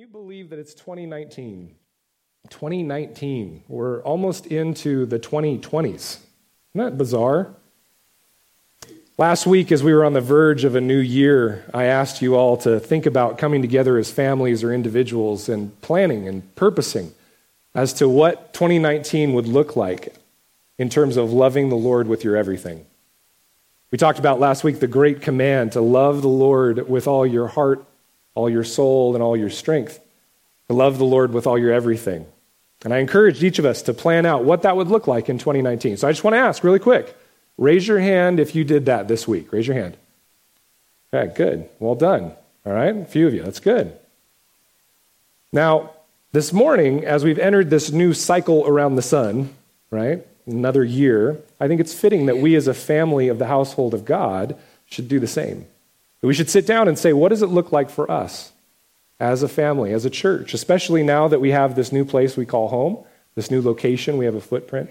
you believe that it's 2019? 2019. We're almost into the 2020s. Isn't that bizarre? Last week, as we were on the verge of a new year, I asked you all to think about coming together as families or individuals and planning and purposing as to what 2019 would look like in terms of loving the Lord with your everything. We talked about last week the great command to love the Lord with all your heart, all your soul, and all your strength. To love the Lord with all your everything. And I encouraged each of us to plan out what that would look like in 2019. So I just want to ask really quick raise your hand if you did that this week. Raise your hand. Okay, good. Well done. All right, a few of you. That's good. Now, this morning, as we've entered this new cycle around the sun, right, another year, I think it's fitting that we as a family of the household of God should do the same. We should sit down and say, what does it look like for us as a family, as a church, especially now that we have this new place we call home, this new location, we have a footprint.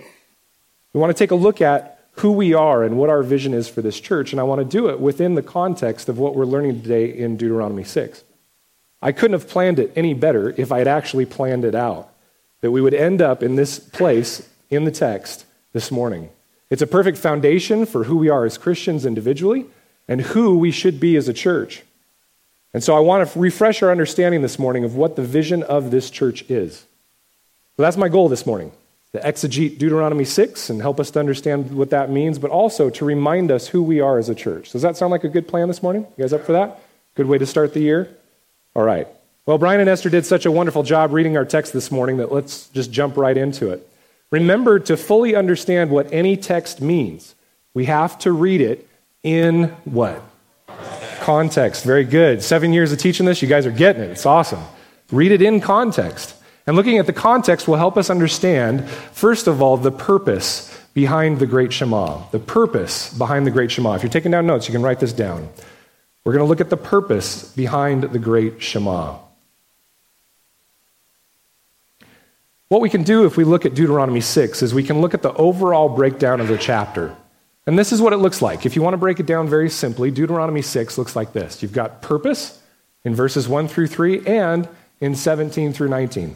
We want to take a look at who we are and what our vision is for this church, and I want to do it within the context of what we're learning today in Deuteronomy 6. I couldn't have planned it any better if I had actually planned it out, that we would end up in this place in the text this morning. It's a perfect foundation for who we are as Christians individually and who we should be as a church. And so I want to refresh our understanding this morning of what the vision of this church is. So that's my goal this morning to exegete Deuteronomy 6 and help us to understand what that means, but also to remind us who we are as a church. Does that sound like a good plan this morning? You guys up for that? Good way to start the year? All right. Well, Brian and Esther did such a wonderful job reading our text this morning that let's just jump right into it. Remember to fully understand what any text means. We have to read it in what? Context. Very good. Seven years of teaching this, you guys are getting it. It's awesome. Read it in context. And looking at the context will help us understand, first of all, the purpose behind the Great Shema. The purpose behind the Great Shema. If you're taking down notes, you can write this down. We're going to look at the purpose behind the Great Shema. What we can do if we look at Deuteronomy 6 is we can look at the overall breakdown of the chapter. And this is what it looks like. If you want to break it down very simply, Deuteronomy 6 looks like this you've got purpose in verses 1 through 3 and in 17 through 19.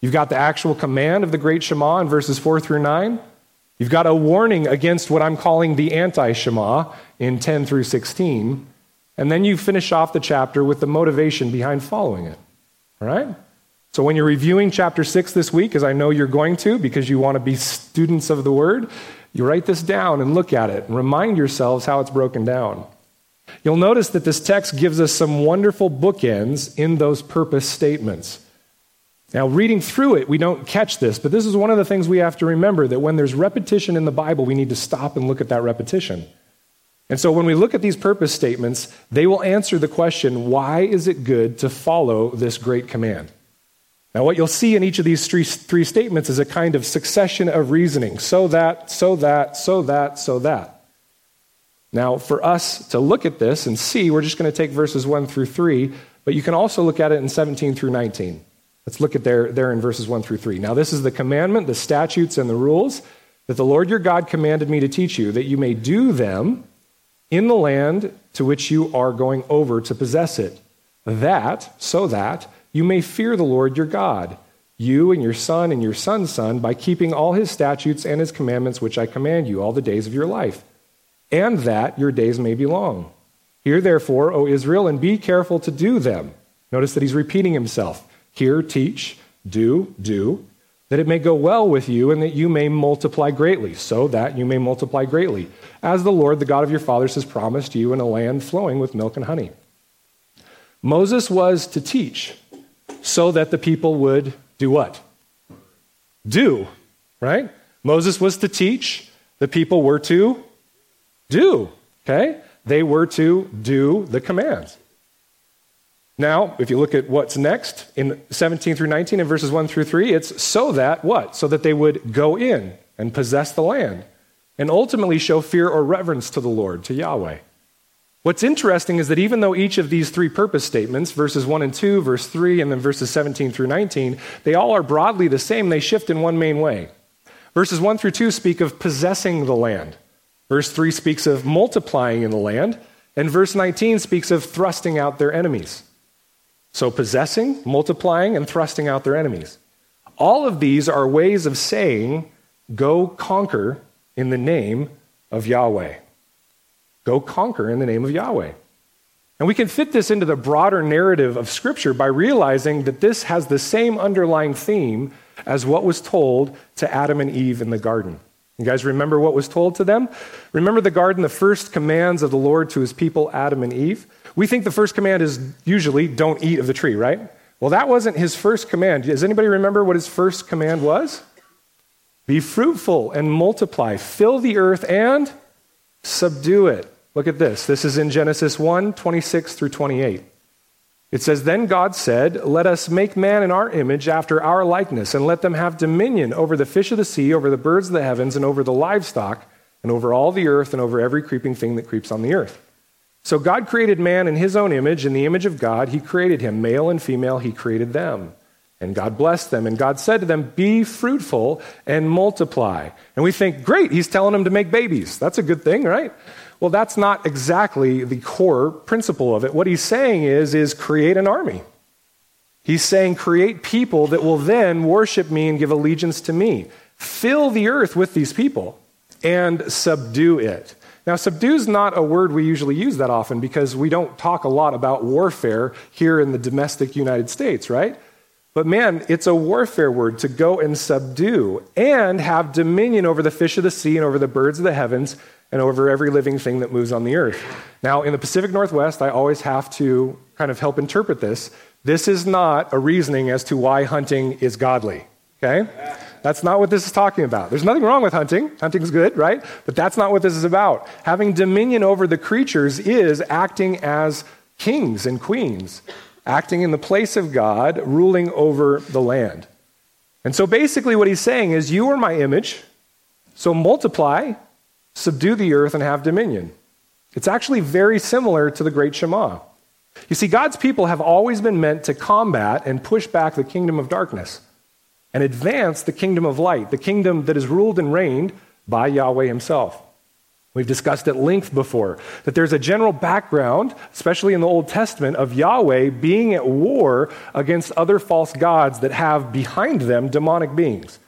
You've got the actual command of the great Shema in verses 4 through 9. You've got a warning against what I'm calling the anti Shema in 10 through 16. And then you finish off the chapter with the motivation behind following it. All right? So when you're reviewing chapter 6 this week, as I know you're going to because you want to be students of the word, you write this down and look at it and remind yourselves how it's broken down. You'll notice that this text gives us some wonderful bookends in those purpose statements. Now, reading through it, we don't catch this, but this is one of the things we have to remember that when there's repetition in the Bible, we need to stop and look at that repetition. And so when we look at these purpose statements, they will answer the question why is it good to follow this great command? Now, what you'll see in each of these three, three statements is a kind of succession of reasoning so that, so that, so that, so that. Now, for us to look at this and see, we're just going to take verses 1 through 3, but you can also look at it in 17 through 19. Let's look at there, there in verses 1 through 3. Now, this is the commandment, the statutes, and the rules that the Lord your God commanded me to teach you, that you may do them in the land to which you are going over to possess it, that, so that you may fear the Lord your God, you and your son and your son's son, by keeping all his statutes and his commandments which I command you all the days of your life, and that your days may be long. Hear therefore, O Israel, and be careful to do them. Notice that he's repeating himself. Hear, teach, do, do, that it may go well with you and that you may multiply greatly, so that you may multiply greatly, as the Lord, the God of your fathers, has promised you in a land flowing with milk and honey. Moses was to teach so that the people would do what? Do, right? Moses was to teach, the people were to do, okay? They were to do the commands. Now, if you look at what's next in 17 through 19 and verses 1 through 3, it's so that what? So that they would go in and possess the land and ultimately show fear or reverence to the Lord, to Yahweh. What's interesting is that even though each of these three purpose statements, verses 1 and 2, verse 3, and then verses 17 through 19, they all are broadly the same, they shift in one main way. Verses 1 through 2 speak of possessing the land. Verse 3 speaks of multiplying in the land. And verse 19 speaks of thrusting out their enemies. So, possessing, multiplying, and thrusting out their enemies. All of these are ways of saying, go conquer in the name of Yahweh. Go conquer in the name of Yahweh. And we can fit this into the broader narrative of Scripture by realizing that this has the same underlying theme as what was told to Adam and Eve in the garden. You guys remember what was told to them? Remember the garden, the first commands of the Lord to his people, Adam and Eve? We think the first command is usually don't eat of the tree, right? Well, that wasn't his first command. Does anybody remember what his first command was? Be fruitful and multiply, fill the earth and subdue it. Look at this. This is in Genesis 1 26 through 28. It says, Then God said, Let us make man in our image after our likeness, and let them have dominion over the fish of the sea, over the birds of the heavens, and over the livestock, and over all the earth, and over every creeping thing that creeps on the earth. So God created man in his own image. In the image of God, he created him. Male and female, he created them. And God blessed them. And God said to them, Be fruitful and multiply. And we think, great, he's telling them to make babies. That's a good thing, right? Well, that's not exactly the core principle of it. What he's saying is, is create an army. He's saying, create people that will then worship me and give allegiance to me. Fill the earth with these people and subdue it. Now, subdue is not a word we usually use that often because we don't talk a lot about warfare here in the domestic United States, right? But man, it's a warfare word to go and subdue and have dominion over the fish of the sea and over the birds of the heavens and over every living thing that moves on the earth. Now, in the Pacific Northwest, I always have to kind of help interpret this. This is not a reasoning as to why hunting is godly, okay? That's not what this is talking about. There's nothing wrong with hunting. Hunting's good, right? But that's not what this is about. Having dominion over the creatures is acting as kings and queens, acting in the place of God, ruling over the land. And so basically, what he's saying is, You are my image, so multiply, subdue the earth, and have dominion. It's actually very similar to the Great Shema. You see, God's people have always been meant to combat and push back the kingdom of darkness and advance the kingdom of light, the kingdom that is ruled and reigned by Yahweh himself. We've discussed at length before that there's a general background, especially in the Old Testament, of Yahweh being at war against other false gods that have behind them demonic beings.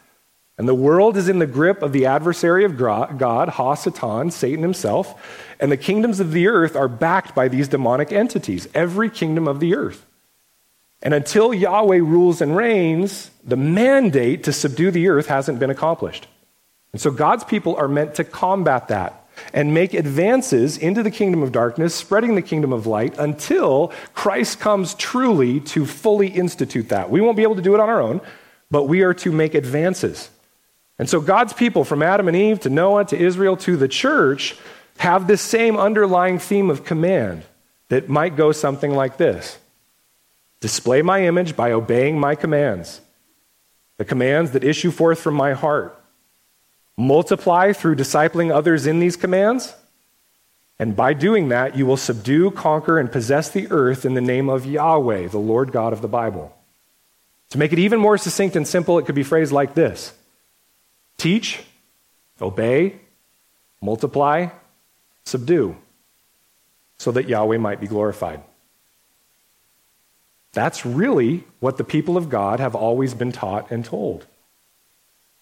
And the world is in the grip of the adversary of God, Ha Satan, Satan himself, and the kingdoms of the earth are backed by these demonic entities, every kingdom of the earth. And until Yahweh rules and reigns, the mandate to subdue the earth hasn't been accomplished. And so God's people are meant to combat that and make advances into the kingdom of darkness, spreading the kingdom of light until Christ comes truly to fully institute that. We won't be able to do it on our own, but we are to make advances. And so God's people, from Adam and Eve to Noah to Israel to the church, have this same underlying theme of command that might go something like this Display my image by obeying my commands, the commands that issue forth from my heart. Multiply through discipling others in these commands. And by doing that, you will subdue, conquer, and possess the earth in the name of Yahweh, the Lord God of the Bible. To make it even more succinct and simple, it could be phrased like this Teach, obey, multiply, subdue, so that Yahweh might be glorified. That's really what the people of God have always been taught and told.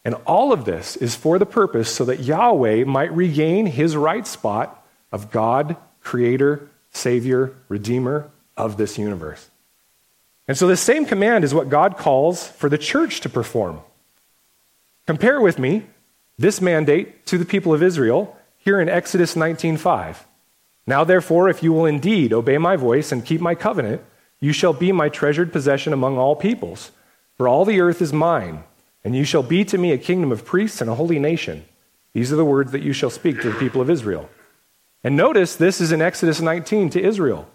And all of this is for the purpose so that Yahweh might regain his right spot of God, creator, savior, redeemer of this universe. And so the same command is what God calls for the church to perform. Compare with me this mandate to the people of Israel here in Exodus 19:5. Now therefore if you will indeed obey my voice and keep my covenant, you shall be my treasured possession among all peoples, for all the earth is mine, and you shall be to me a kingdom of priests and a holy nation. These are the words that you shall speak to the people of Israel. And notice this is in Exodus 19 to Israel.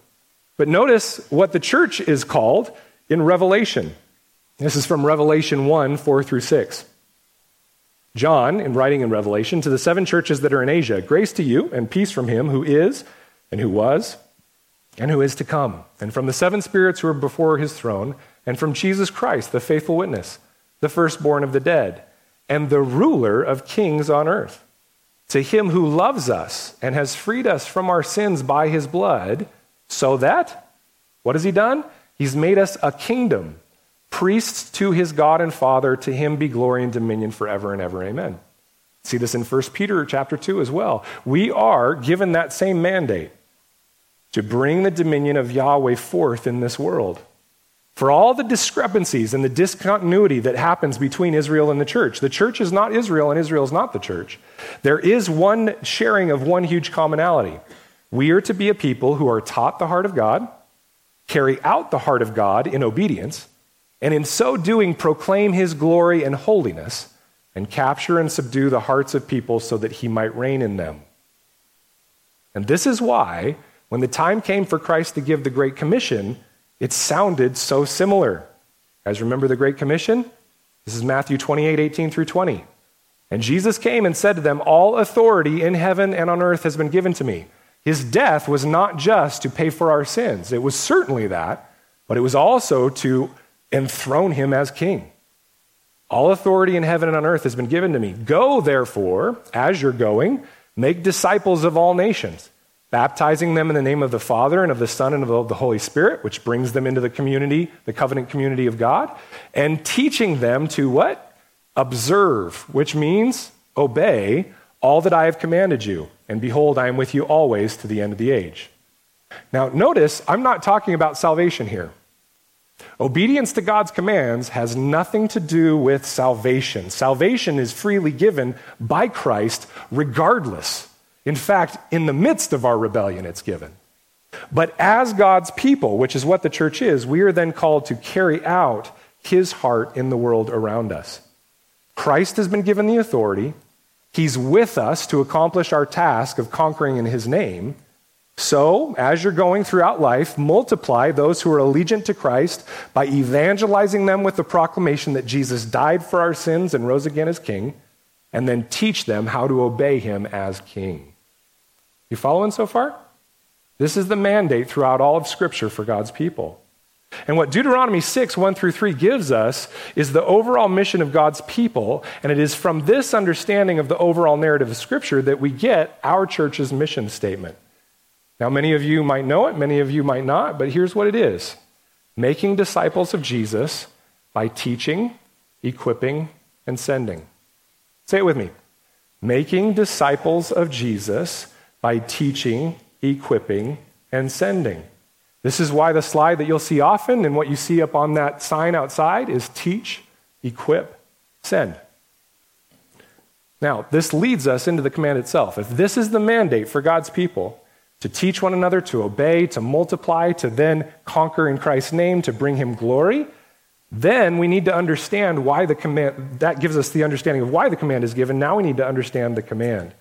But notice what the church is called in Revelation. This is from Revelation 1 4 through 6. John, in writing in Revelation, to the seven churches that are in Asia, grace to you and peace from him who is, and who was, and who is to come, and from the seven spirits who are before his throne, and from Jesus Christ, the faithful witness, the firstborn of the dead, and the ruler of kings on earth. To him who loves us and has freed us from our sins by his blood, so that, what has he done? He's made us a kingdom, priests to his God and Father. To him be glory and dominion forever and ever. Amen. See this in 1 Peter chapter 2 as well. We are given that same mandate to bring the dominion of Yahweh forth in this world. For all the discrepancies and the discontinuity that happens between Israel and the church, the church is not Israel and Israel is not the church. There is one sharing of one huge commonality. We are to be a people who are taught the heart of God, carry out the heart of God in obedience, and in so doing proclaim his glory and holiness, and capture and subdue the hearts of people so that he might reign in them. And this is why when the time came for Christ to give the Great Commission, it sounded so similar. Guys, remember the Great Commission? This is Matthew 28 18 through 20. And Jesus came and said to them, All authority in heaven and on earth has been given to me. His death was not just to pay for our sins, it was certainly that, but it was also to enthrone him as king. All authority in heaven and on earth has been given to me. Go, therefore, as you're going, make disciples of all nations baptizing them in the name of the Father and of the Son and of the Holy Spirit, which brings them into the community, the covenant community of God, and teaching them to what? Observe, which means obey all that I have commanded you. And behold, I am with you always to the end of the age. Now, notice, I'm not talking about salvation here. Obedience to God's commands has nothing to do with salvation. Salvation is freely given by Christ regardless in fact, in the midst of our rebellion, it's given. But as God's people, which is what the church is, we are then called to carry out his heart in the world around us. Christ has been given the authority. He's with us to accomplish our task of conquering in his name. So, as you're going throughout life, multiply those who are allegiant to Christ by evangelizing them with the proclamation that Jesus died for our sins and rose again as king, and then teach them how to obey him as king. You following so far? This is the mandate throughout all of Scripture for God's people. And what Deuteronomy 6, 1 through 3 gives us is the overall mission of God's people. And it is from this understanding of the overall narrative of Scripture that we get our church's mission statement. Now, many of you might know it, many of you might not, but here's what it is making disciples of Jesus by teaching, equipping, and sending. Say it with me making disciples of Jesus by teaching, equipping, and sending. This is why the slide that you'll see often and what you see up on that sign outside is teach, equip, send. Now, this leads us into the command itself. If this is the mandate for God's people, to teach one another, to obey, to multiply, to then conquer in Christ's name, to bring him glory, then we need to understand why the command, that gives us the understanding of why the command is given. Now we need to understand the command.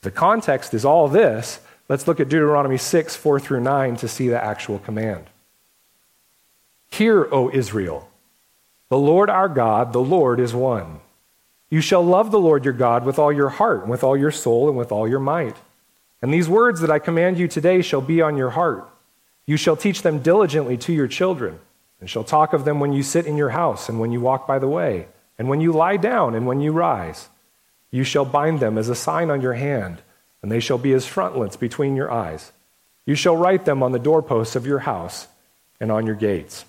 The context is all this. Let's look at Deuteronomy 6, 4 through 9 to see the actual command. Hear, O Israel, the Lord our God, the Lord is one. You shall love the Lord your God with all your heart, and with all your soul, and with all your might. And these words that I command you today shall be on your heart. You shall teach them diligently to your children, and shall talk of them when you sit in your house, and when you walk by the way, and when you lie down, and when you rise. You shall bind them as a sign on your hand, and they shall be as frontlets between your eyes. You shall write them on the doorposts of your house and on your gates.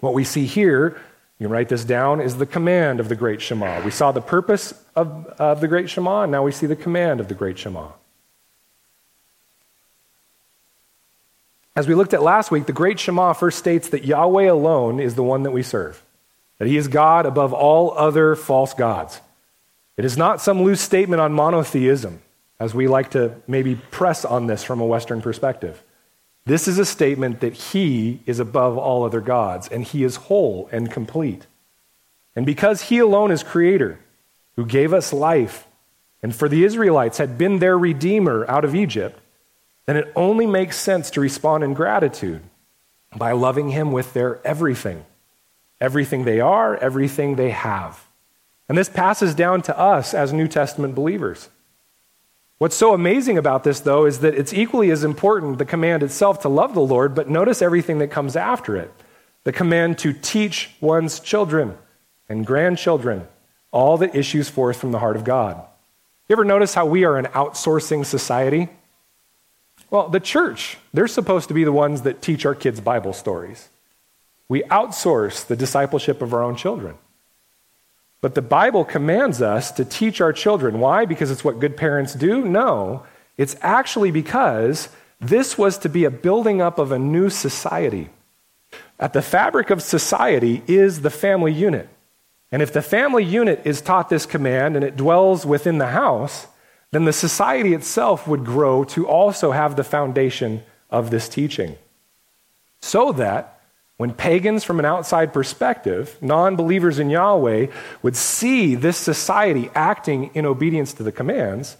What we see here, you write this down, is the command of the great Shema. We saw the purpose of, of the great Shema, and now we see the command of the great Shema. As we looked at last week, the great Shema first states that Yahweh alone is the one that we serve, that he is God above all other false gods. It is not some loose statement on monotheism, as we like to maybe press on this from a Western perspective. This is a statement that He is above all other gods, and He is whole and complete. And because He alone is Creator, who gave us life, and for the Israelites had been their Redeemer out of Egypt, then it only makes sense to respond in gratitude by loving Him with their everything everything they are, everything they have. And this passes down to us as New Testament believers. What's so amazing about this, though, is that it's equally as important, the command itself to love the Lord, but notice everything that comes after it. The command to teach one's children and grandchildren all that issues forth from the heart of God. You ever notice how we are an outsourcing society? Well, the church, they're supposed to be the ones that teach our kids Bible stories. We outsource the discipleship of our own children. But the Bible commands us to teach our children. Why? Because it's what good parents do? No. It's actually because this was to be a building up of a new society. At the fabric of society is the family unit. And if the family unit is taught this command and it dwells within the house, then the society itself would grow to also have the foundation of this teaching. So that when pagans from an outside perspective, non believers in Yahweh, would see this society acting in obedience to the commands,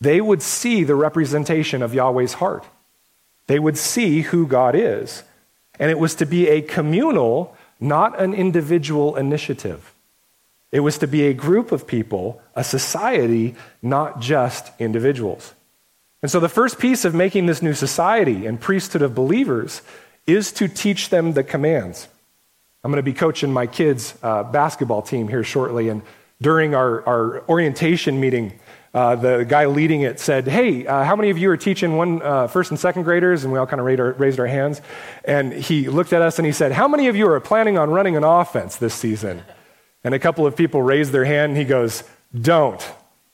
they would see the representation of Yahweh's heart. They would see who God is. And it was to be a communal, not an individual initiative. It was to be a group of people, a society, not just individuals. And so the first piece of making this new society and priesthood of believers is to teach them the commands. I'm going to be coaching my kids' uh, basketball team here shortly. And during our, our orientation meeting, uh, the guy leading it said, Hey, uh, how many of you are teaching one, uh, first and second graders? And we all kind of raised our, raised our hands. And he looked at us and he said, How many of you are planning on running an offense this season? And a couple of people raised their hand, and he goes, Don't.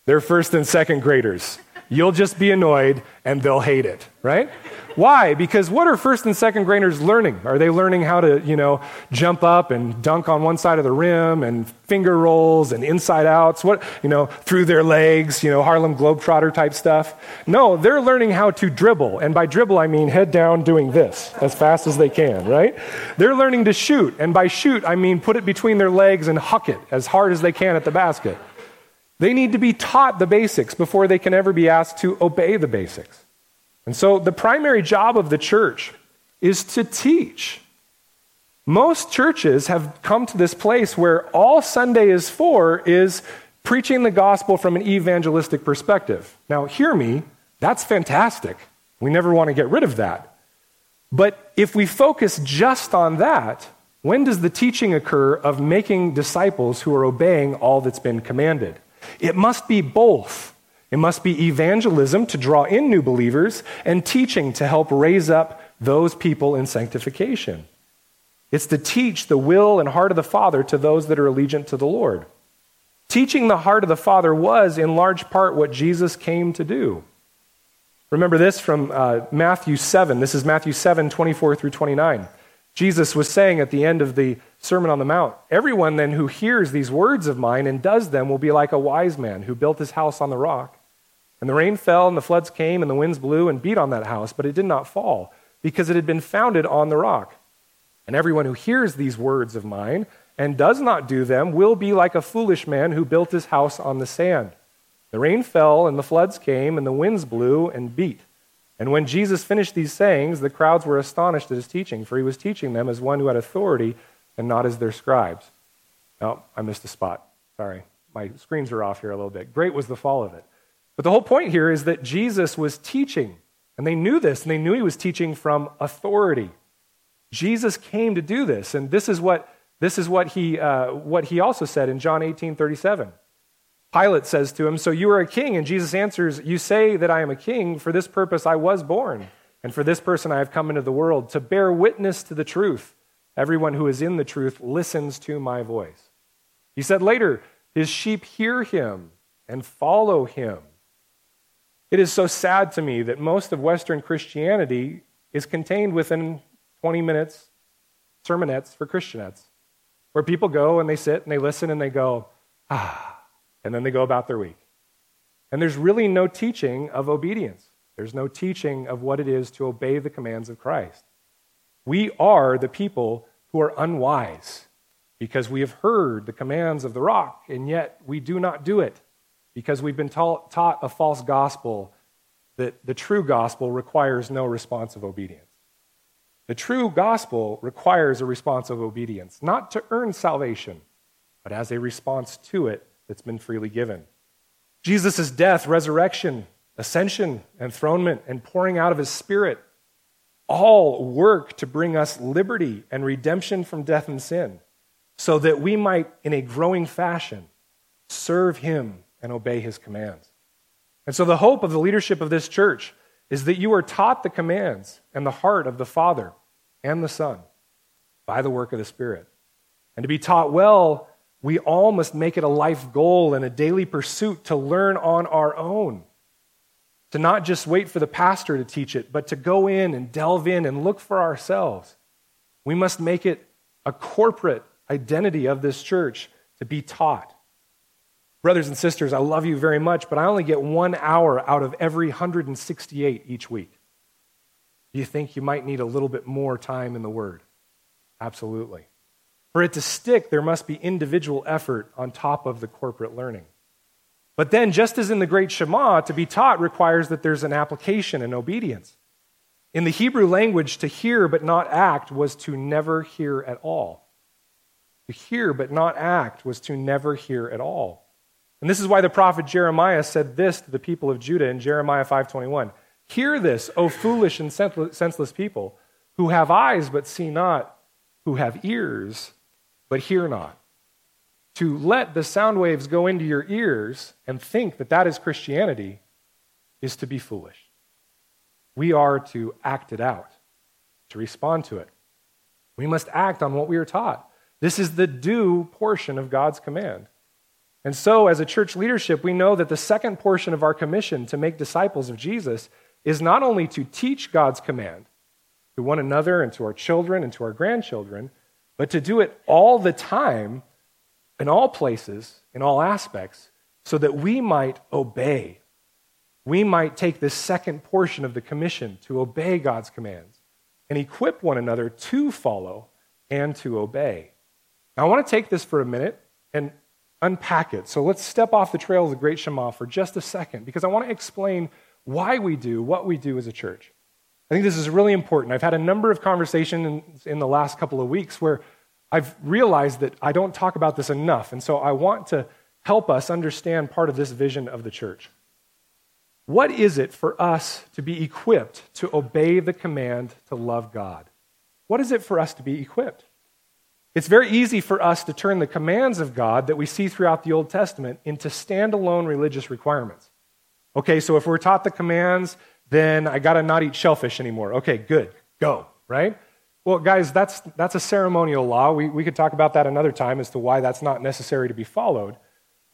They're first and second graders. You'll just be annoyed, and they'll hate it, right? Why? Because what are first and second graders learning? Are they learning how to, you know, jump up and dunk on one side of the rim and finger rolls and inside outs? What, you know, through their legs, you know, Harlem Globetrotter type stuff? No, they're learning how to dribble. And by dribble, I mean head down doing this as fast as they can, right? They're learning to shoot. And by shoot, I mean put it between their legs and huck it as hard as they can at the basket. They need to be taught the basics before they can ever be asked to obey the basics. And so the primary job of the church is to teach. Most churches have come to this place where all Sunday is for is preaching the gospel from an evangelistic perspective. Now, hear me, that's fantastic. We never want to get rid of that. But if we focus just on that, when does the teaching occur of making disciples who are obeying all that's been commanded? It must be both. It must be evangelism to draw in new believers and teaching to help raise up those people in sanctification. It's to teach the will and heart of the Father to those that are allegiant to the Lord. Teaching the heart of the Father was, in large part, what Jesus came to do. Remember this from uh, Matthew 7. This is Matthew 7, 24 through 29. Jesus was saying at the end of the Sermon on the Mount Everyone then who hears these words of mine and does them will be like a wise man who built his house on the rock. And the rain fell, and the floods came, and the winds blew and beat on that house, but it did not fall, because it had been founded on the rock. And everyone who hears these words of mine and does not do them will be like a foolish man who built his house on the sand. The rain fell, and the floods came, and the winds blew and beat. And when Jesus finished these sayings, the crowds were astonished at his teaching, for he was teaching them as one who had authority and not as their scribes. Oh, I missed a spot. Sorry. My screens are off here a little bit. Great was the fall of it. But the whole point here is that Jesus was teaching, and they knew this, and they knew he was teaching from authority. Jesus came to do this, and this is what, this is what, he, uh, what he also said in John 18 37. Pilate says to him, So you are a king? And Jesus answers, You say that I am a king. For this purpose I was born, and for this person I have come into the world, to bear witness to the truth. Everyone who is in the truth listens to my voice. He said later, His sheep hear him and follow him. It is so sad to me that most of Western Christianity is contained within 20 minutes sermonettes for Christianettes, where people go and they sit and they listen and they go, ah, and then they go about their week. And there's really no teaching of obedience. There's no teaching of what it is to obey the commands of Christ. We are the people who are unwise because we have heard the commands of the rock, and yet we do not do it because we've been taught, taught a false gospel that the true gospel requires no response of obedience. The true gospel requires a response of obedience, not to earn salvation, but as a response to it that's been freely given. Jesus' death, resurrection, ascension, enthronement, and pouring out of his spirit all work to bring us liberty and redemption from death and sin, so that we might, in a growing fashion, serve him and obey his commands. And so, the hope of the leadership of this church is that you are taught the commands and the heart of the Father and the Son. by the work of the Spirit. And to be taught well, we all must make it a life goal and a daily pursuit to learn on our own. To not just wait for the pastor to teach it, but to go in and delve in and look for ourselves. We must make it a corporate identity of this church to be taught. Brothers and sisters, I love you very much, but I only get one hour out of every 168 each week. Do you think you might need a little bit more time in the Word? Absolutely. For it to stick, there must be individual effort on top of the corporate learning. But then, just as in the great Shema, to be taught requires that there's an application and obedience. In the Hebrew language, to hear but not act was to never hear at all. To hear but not act was to never hear at all. And this is why the prophet Jeremiah said this to the people of Judah in Jeremiah 5:21. Hear this, O foolish and senseless people, who have eyes but see not, who have ears but hear not. To let the sound waves go into your ears and think that that is Christianity is to be foolish. We are to act it out, to respond to it. We must act on what we are taught. This is the due portion of God's command. And so, as a church leadership, we know that the second portion of our commission to make disciples of Jesus is not only to teach God's command to one another and to our children and to our grandchildren, but to do it all the time, in all places, in all aspects, so that we might obey. We might take this second portion of the commission to obey God's commands and equip one another to follow and to obey. Now, I want to take this for a minute and unpack it. So let's step off the trail of the Great Shema for just a second because I want to explain why we do what we do as a church. I think this is really important. I've had a number of conversations in the last couple of weeks where I've realized that I don't talk about this enough. And so I want to help us understand part of this vision of the church. What is it for us to be equipped to obey the command to love God? What is it for us to be equipped? It's very easy for us to turn the commands of God that we see throughout the Old Testament into standalone religious requirements. Okay, so if we're taught the commands, then I got to not eat shellfish anymore. Okay, good, go, right? Well, guys, that's, that's a ceremonial law. We, we could talk about that another time as to why that's not necessary to be followed.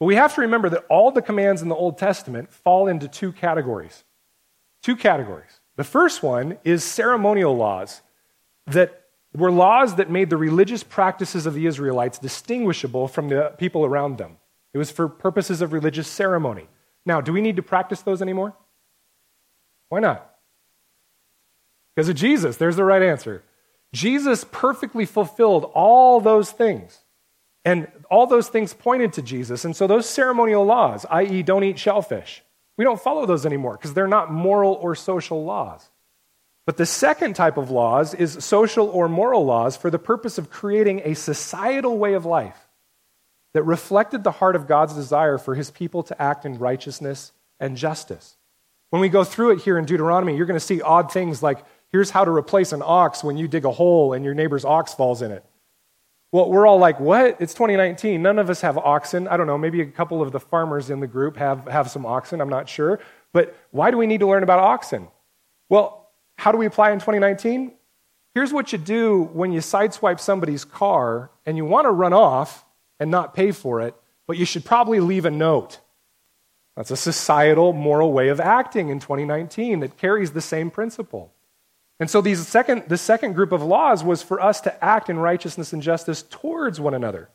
But we have to remember that all the commands in the Old Testament fall into two categories. Two categories. The first one is ceremonial laws that were laws that made the religious practices of the Israelites distinguishable from the people around them. It was for purposes of religious ceremony. Now, do we need to practice those anymore? Why not? Because of Jesus. There's the right answer. Jesus perfectly fulfilled all those things. And all those things pointed to Jesus. And so those ceremonial laws, i.e., don't eat shellfish, we don't follow those anymore because they're not moral or social laws. But the second type of laws is social or moral laws for the purpose of creating a societal way of life that reflected the heart of God's desire for his people to act in righteousness and justice. When we go through it here in Deuteronomy, you're going to see odd things like here's how to replace an ox when you dig a hole and your neighbor's ox falls in it. Well, we're all like, what? It's 2019. None of us have oxen. I don't know. Maybe a couple of the farmers in the group have, have some oxen. I'm not sure. But why do we need to learn about oxen? Well, how do we apply in 2019? Here's what you do when you sideswipe somebody's car and you want to run off and not pay for it, but you should probably leave a note. That's a societal, moral way of acting in 2019 that carries the same principle. And so these second, the second group of laws was for us to act in righteousness and justice towards one another.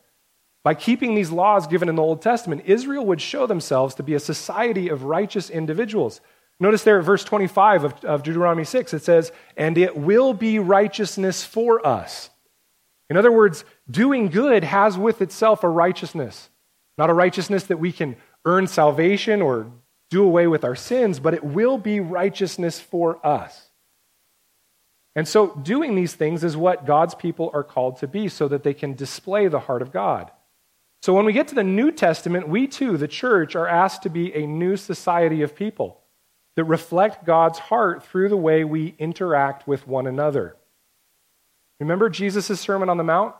By keeping these laws given in the Old Testament, Israel would show themselves to be a society of righteous individuals Notice there at verse 25 of, of Deuteronomy 6, it says, And it will be righteousness for us. In other words, doing good has with itself a righteousness. Not a righteousness that we can earn salvation or do away with our sins, but it will be righteousness for us. And so, doing these things is what God's people are called to be so that they can display the heart of God. So, when we get to the New Testament, we too, the church, are asked to be a new society of people that reflect God's heart through the way we interact with one another. Remember Jesus' Sermon on the Mount?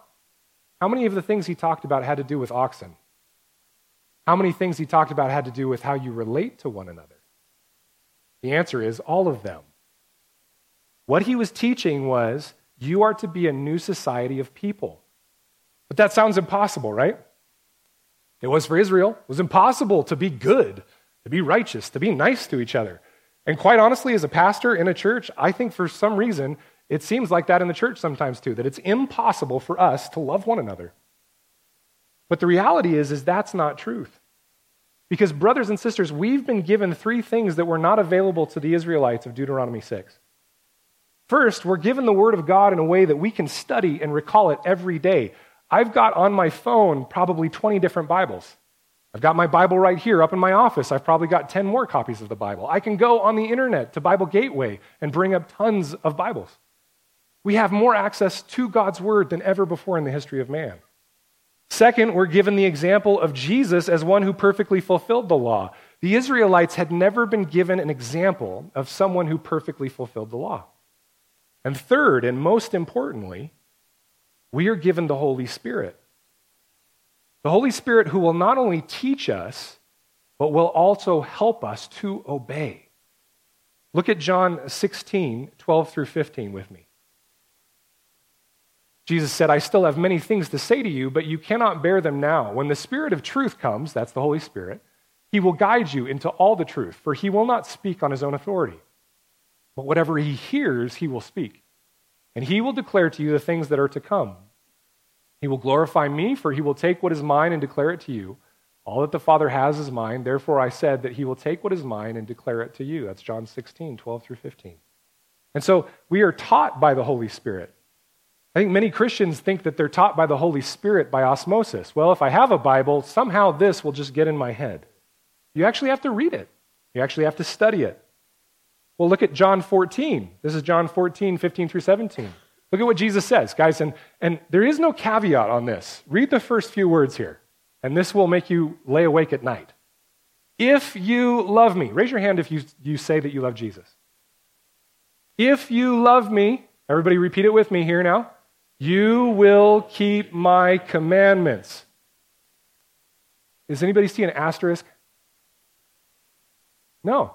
How many of the things he talked about had to do with oxen? How many things he talked about had to do with how you relate to one another? The answer is all of them. What he was teaching was You are to be a new society of people. But that sounds impossible, right? It was for Israel. It was impossible to be good, to be righteous, to be nice to each other. And quite honestly, as a pastor in a church, I think for some reason it seems like that in the church sometimes too, that it's impossible for us to love one another. But the reality is, is that's not truth. Because, brothers and sisters, we've been given three things that were not available to the Israelites of Deuteronomy 6. First, we're given the Word of God in a way that we can study and recall it every day. I've got on my phone probably 20 different Bibles. I've got my Bible right here up in my office. I've probably got 10 more copies of the Bible. I can go on the internet to Bible Gateway and bring up tons of Bibles. We have more access to God's Word than ever before in the history of man. Second, we're given the example of Jesus as one who perfectly fulfilled the law. The Israelites had never been given an example of someone who perfectly fulfilled the law. And third, and most importantly, we are given the Holy Spirit. The Holy Spirit who will not only teach us, but will also help us to obey. Look at John 16, 12 through 15 with me. Jesus said, I still have many things to say to you, but you cannot bear them now. When the Spirit of truth comes, that's the Holy Spirit, he will guide you into all the truth, for he will not speak on his own authority. But whatever he hears, he will speak. And he will declare to you the things that are to come. He will glorify me, for he will take what is mine and declare it to you. All that the Father has is mine. Therefore, I said that he will take what is mine and declare it to you. That's John 16, 12 through 15. And so we are taught by the Holy Spirit. I think many Christians think that they're taught by the Holy Spirit by osmosis. Well, if I have a Bible, somehow this will just get in my head. You actually have to read it, you actually have to study it. Well, look at John 14. This is John 14, 15 through 17. Look at what Jesus says, guys. And, and there is no caveat on this. Read the first few words here, and this will make you lay awake at night. If you love me, raise your hand if you, you say that you love Jesus. If you love me, everybody repeat it with me here now. You will keep my commandments. Does anybody see an asterisk? No.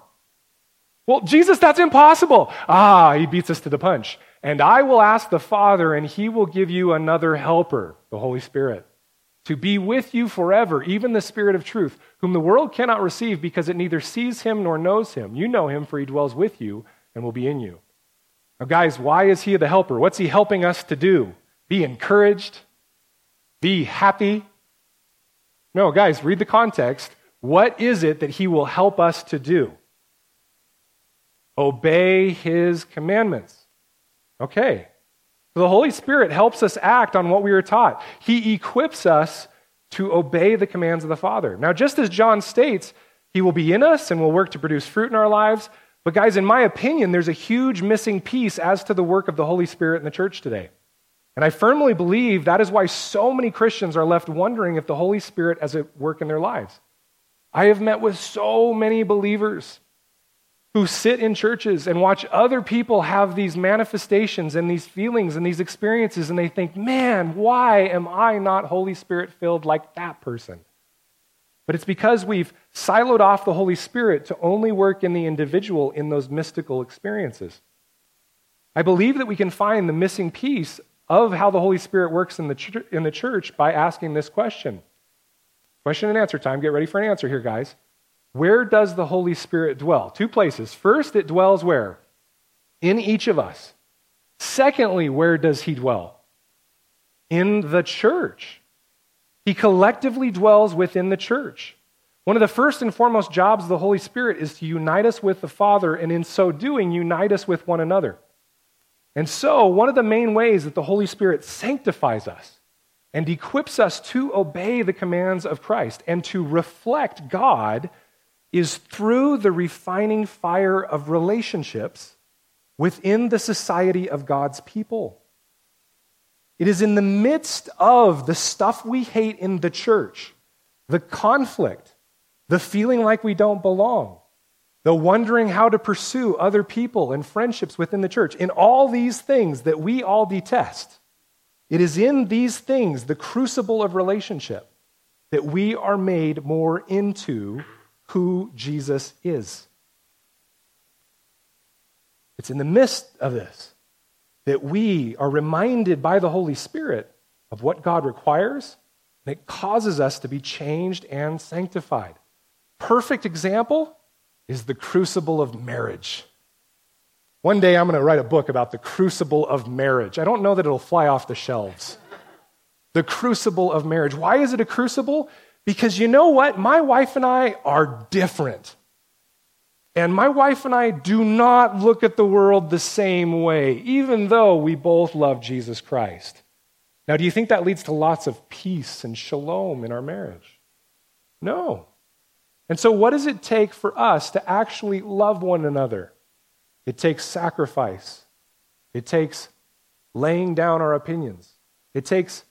Well, Jesus, that's impossible. Ah, he beats us to the punch. And I will ask the Father, and he will give you another helper, the Holy Spirit, to be with you forever, even the Spirit of truth, whom the world cannot receive because it neither sees him nor knows him. You know him, for he dwells with you and will be in you. Now, guys, why is he the helper? What's he helping us to do? Be encouraged? Be happy? No, guys, read the context. What is it that he will help us to do? Obey his commandments. Okay. the Holy Spirit helps us act on what we are taught. He equips us to obey the commands of the Father. Now, just as John states, he will be in us and will work to produce fruit in our lives. But, guys, in my opinion, there's a huge missing piece as to the work of the Holy Spirit in the church today. And I firmly believe that is why so many Christians are left wondering if the Holy Spirit is at work in their lives. I have met with so many believers who sit in churches and watch other people have these manifestations and these feelings and these experiences, and they think, man, why am I not Holy Spirit filled like that person? But it's because we've siloed off the Holy Spirit to only work in the individual in those mystical experiences. I believe that we can find the missing piece of how the Holy Spirit works in the, ch- in the church by asking this question. Question and answer time. Get ready for an answer here, guys. Where does the Holy Spirit dwell? Two places. First, it dwells where? In each of us. Secondly, where does he dwell? In the church. He collectively dwells within the church. One of the first and foremost jobs of the Holy Spirit is to unite us with the Father, and in so doing, unite us with one another. And so, one of the main ways that the Holy Spirit sanctifies us and equips us to obey the commands of Christ and to reflect God is through the refining fire of relationships within the society of God's people. It is in the midst of the stuff we hate in the church, the conflict, the feeling like we don't belong, the wondering how to pursue other people and friendships within the church, in all these things that we all detest, it is in these things, the crucible of relationship, that we are made more into who Jesus is. It's in the midst of this that we are reminded by the Holy Spirit of what God requires, and it causes us to be changed and sanctified. Perfect example is the crucible of marriage. One day I'm going to write a book about the crucible of marriage. I don't know that it'll fly off the shelves. The crucible of marriage. Why is it a crucible? Because you know what? My wife and I are different. And my wife and I do not look at the world the same way, even though we both love Jesus Christ. Now, do you think that leads to lots of peace and shalom in our marriage? No. And so, what does it take for us to actually love one another? It takes sacrifice, it takes laying down our opinions, it takes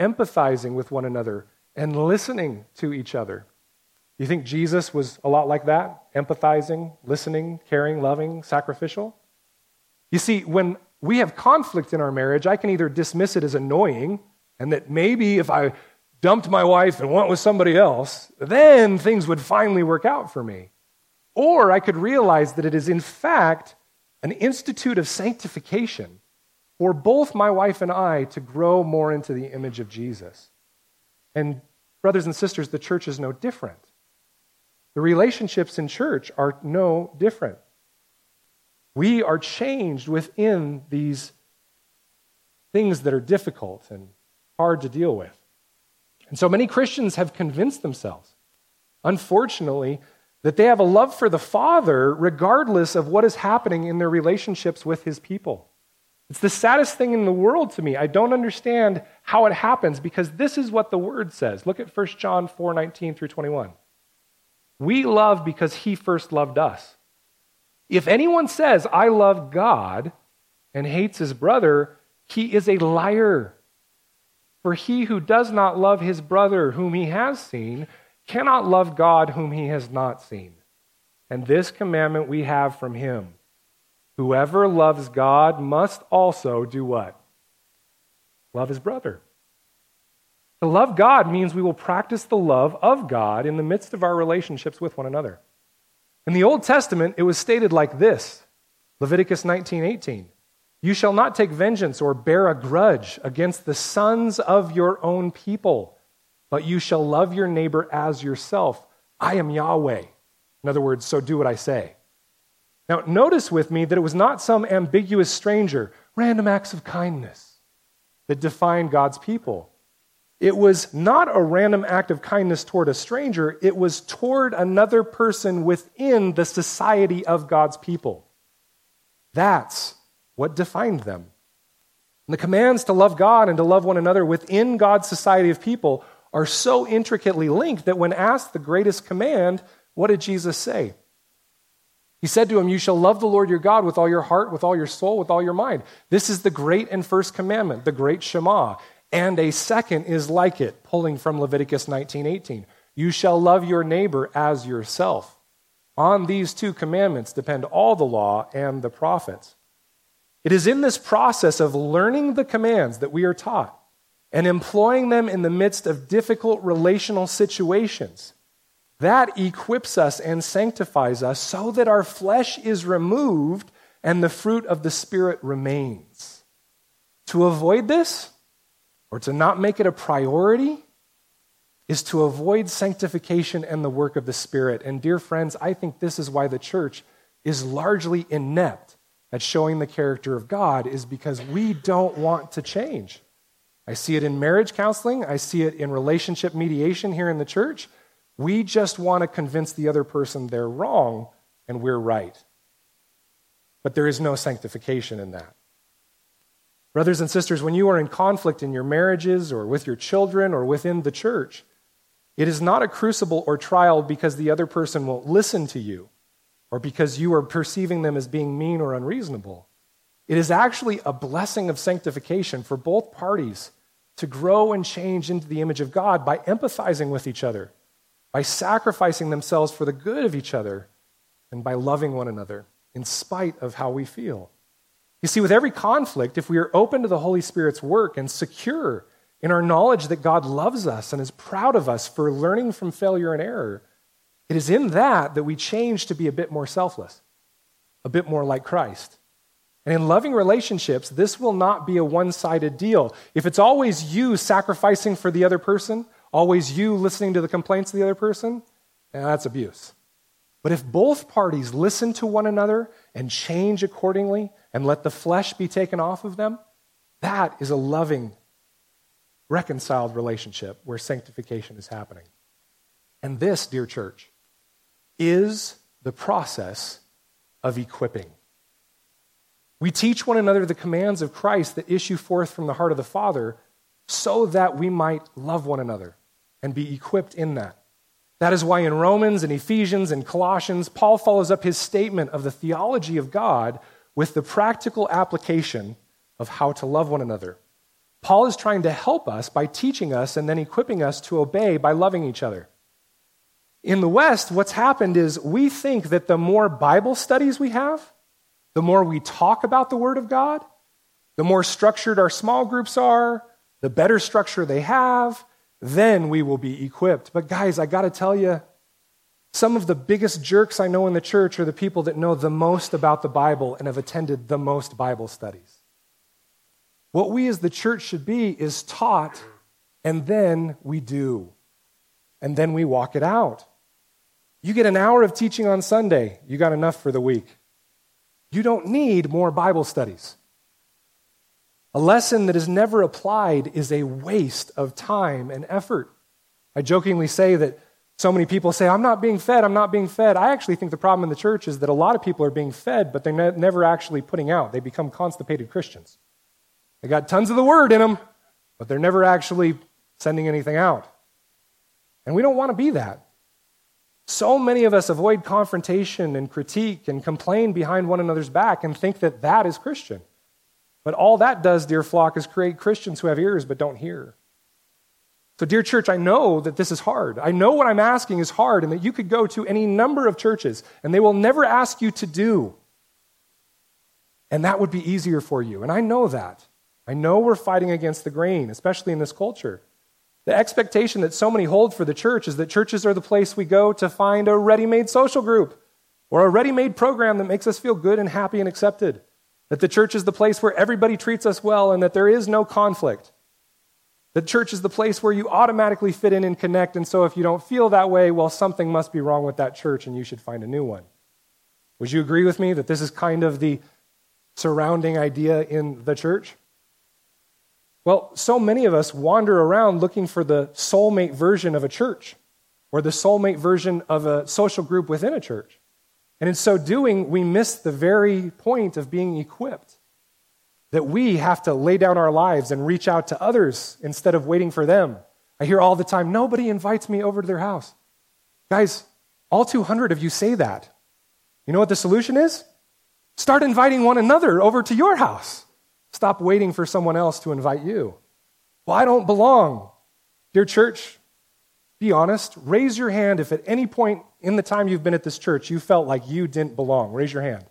empathizing with one another and listening to each other. You think Jesus was a lot like that? Empathizing, listening, caring, loving, sacrificial? You see, when we have conflict in our marriage, I can either dismiss it as annoying and that maybe if I dumped my wife and went with somebody else, then things would finally work out for me. Or I could realize that it is, in fact, an institute of sanctification for both my wife and I to grow more into the image of Jesus. And, brothers and sisters, the church is no different. The relationships in church are no different. We are changed within these things that are difficult and hard to deal with. And so many Christians have convinced themselves, unfortunately, that they have a love for the Father regardless of what is happening in their relationships with his people. It's the saddest thing in the world to me. I don't understand how it happens because this is what the word says. Look at 1 John 4 19 through 21. We love because he first loved us. If anyone says, I love God, and hates his brother, he is a liar. For he who does not love his brother whom he has seen cannot love God whom he has not seen. And this commandment we have from him whoever loves God must also do what? Love his brother. To love God means we will practice the love of God in the midst of our relationships with one another. In the Old Testament, it was stated like this Leviticus 19:18. You shall not take vengeance or bear a grudge against the sons of your own people, but you shall love your neighbor as yourself. I am Yahweh. In other words, so do what I say. Now, notice with me that it was not some ambiguous stranger, random acts of kindness that defined God's people. It was not a random act of kindness toward a stranger, it was toward another person within the society of God's people. That's what defined them. And the commands to love God and to love one another within God's society of people are so intricately linked that when asked the greatest command, what did Jesus say? He said to him, You shall love the Lord your God with all your heart, with all your soul, with all your mind. This is the great and first commandment, the great Shema. And a second is like it, pulling from Leviticus 19:18. You shall love your neighbor as yourself. On these two commandments depend all the law and the prophets. It is in this process of learning the commands that we are taught and employing them in the midst of difficult relational situations that equips us and sanctifies us so that our flesh is removed and the fruit of the Spirit remains. To avoid this, or to not make it a priority is to avoid sanctification and the work of the Spirit. And, dear friends, I think this is why the church is largely inept at showing the character of God, is because we don't want to change. I see it in marriage counseling, I see it in relationship mediation here in the church. We just want to convince the other person they're wrong and we're right. But there is no sanctification in that. Brothers and sisters, when you are in conflict in your marriages or with your children or within the church, it is not a crucible or trial because the other person won't listen to you or because you are perceiving them as being mean or unreasonable. It is actually a blessing of sanctification for both parties to grow and change into the image of God by empathizing with each other, by sacrificing themselves for the good of each other, and by loving one another in spite of how we feel. You see, with every conflict, if we are open to the Holy Spirit's work and secure in our knowledge that God loves us and is proud of us for learning from failure and error, it is in that that we change to be a bit more selfless, a bit more like Christ. And in loving relationships, this will not be a one sided deal. If it's always you sacrificing for the other person, always you listening to the complaints of the other person, that's abuse. But if both parties listen to one another and change accordingly and let the flesh be taken off of them, that is a loving, reconciled relationship where sanctification is happening. And this, dear church, is the process of equipping. We teach one another the commands of Christ that issue forth from the heart of the Father so that we might love one another and be equipped in that. That is why in Romans and Ephesians and Colossians, Paul follows up his statement of the theology of God with the practical application of how to love one another. Paul is trying to help us by teaching us and then equipping us to obey by loving each other. In the West, what's happened is we think that the more Bible studies we have, the more we talk about the Word of God, the more structured our small groups are, the better structure they have, then we will be equipped. But guys, I got to tell you, some of the biggest jerks I know in the church are the people that know the most about the Bible and have attended the most Bible studies. What we as the church should be is taught, and then we do. And then we walk it out. You get an hour of teaching on Sunday, you got enough for the week. You don't need more Bible studies. A lesson that is never applied is a waste of time and effort. I jokingly say that so many people say, I'm not being fed, I'm not being fed. I actually think the problem in the church is that a lot of people are being fed, but they're ne- never actually putting out. They become constipated Christians. They got tons of the word in them, but they're never actually sending anything out. And we don't want to be that. So many of us avoid confrontation and critique and complain behind one another's back and think that that is Christian. But all that does, dear flock, is create Christians who have ears but don't hear. So, dear church, I know that this is hard. I know what I'm asking is hard, and that you could go to any number of churches and they will never ask you to do. And that would be easier for you. And I know that. I know we're fighting against the grain, especially in this culture. The expectation that so many hold for the church is that churches are the place we go to find a ready made social group or a ready made program that makes us feel good and happy and accepted. That the church is the place where everybody treats us well and that there is no conflict. The church is the place where you automatically fit in and connect, and so if you don't feel that way, well, something must be wrong with that church and you should find a new one. Would you agree with me that this is kind of the surrounding idea in the church? Well, so many of us wander around looking for the soulmate version of a church or the soulmate version of a social group within a church. And in so doing, we miss the very point of being equipped. That we have to lay down our lives and reach out to others instead of waiting for them. I hear all the time, nobody invites me over to their house. Guys, all 200 of you say that. You know what the solution is? Start inviting one another over to your house. Stop waiting for someone else to invite you. Well, I don't belong. Dear church, be honest. Raise your hand if at any point in the time you've been at this church you felt like you didn't belong. Raise your hand.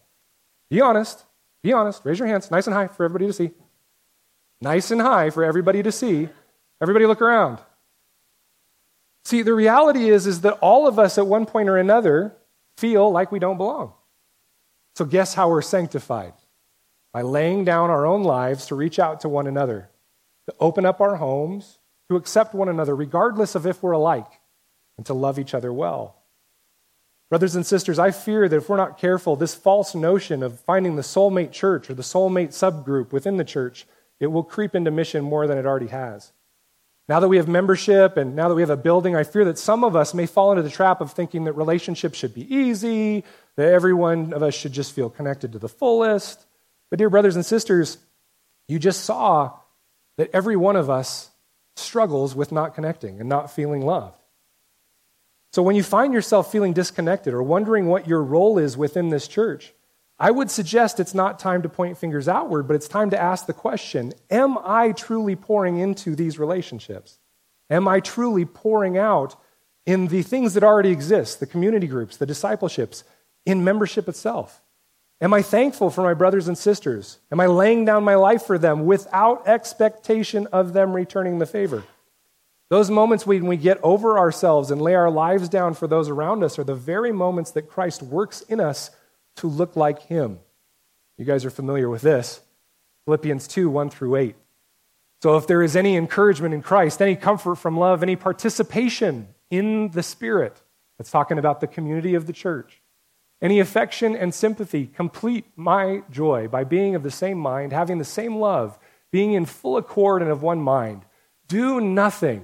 Be honest. Be honest. Raise your hands nice and high for everybody to see. Nice and high for everybody to see. Everybody look around. See, the reality is, is that all of us at one point or another feel like we don't belong. So, guess how we're sanctified? by laying down our own lives to reach out to one another, to open up our homes, to accept one another, regardless of if we're alike, and to love each other well. Brothers and sisters, I fear that if we're not careful, this false notion of finding the soulmate church or the soulmate subgroup within the church, it will creep into mission more than it already has. Now that we have membership and now that we have a building, I fear that some of us may fall into the trap of thinking that relationships should be easy, that every one of us should just feel connected to the fullest. But, dear brothers and sisters, you just saw that every one of us struggles with not connecting and not feeling loved. So, when you find yourself feeling disconnected or wondering what your role is within this church, I would suggest it's not time to point fingers outward, but it's time to ask the question Am I truly pouring into these relationships? Am I truly pouring out in the things that already exist, the community groups, the discipleships, in membership itself? Am I thankful for my brothers and sisters? Am I laying down my life for them without expectation of them returning the favor? Those moments when we get over ourselves and lay our lives down for those around us are the very moments that Christ works in us to look like Him. You guys are familiar with this. Philippians 2 1 through 8. So, if there is any encouragement in Christ, any comfort from love, any participation in the Spirit, that's talking about the community of the church, any affection and sympathy, complete my joy by being of the same mind, having the same love, being in full accord and of one mind. Do nothing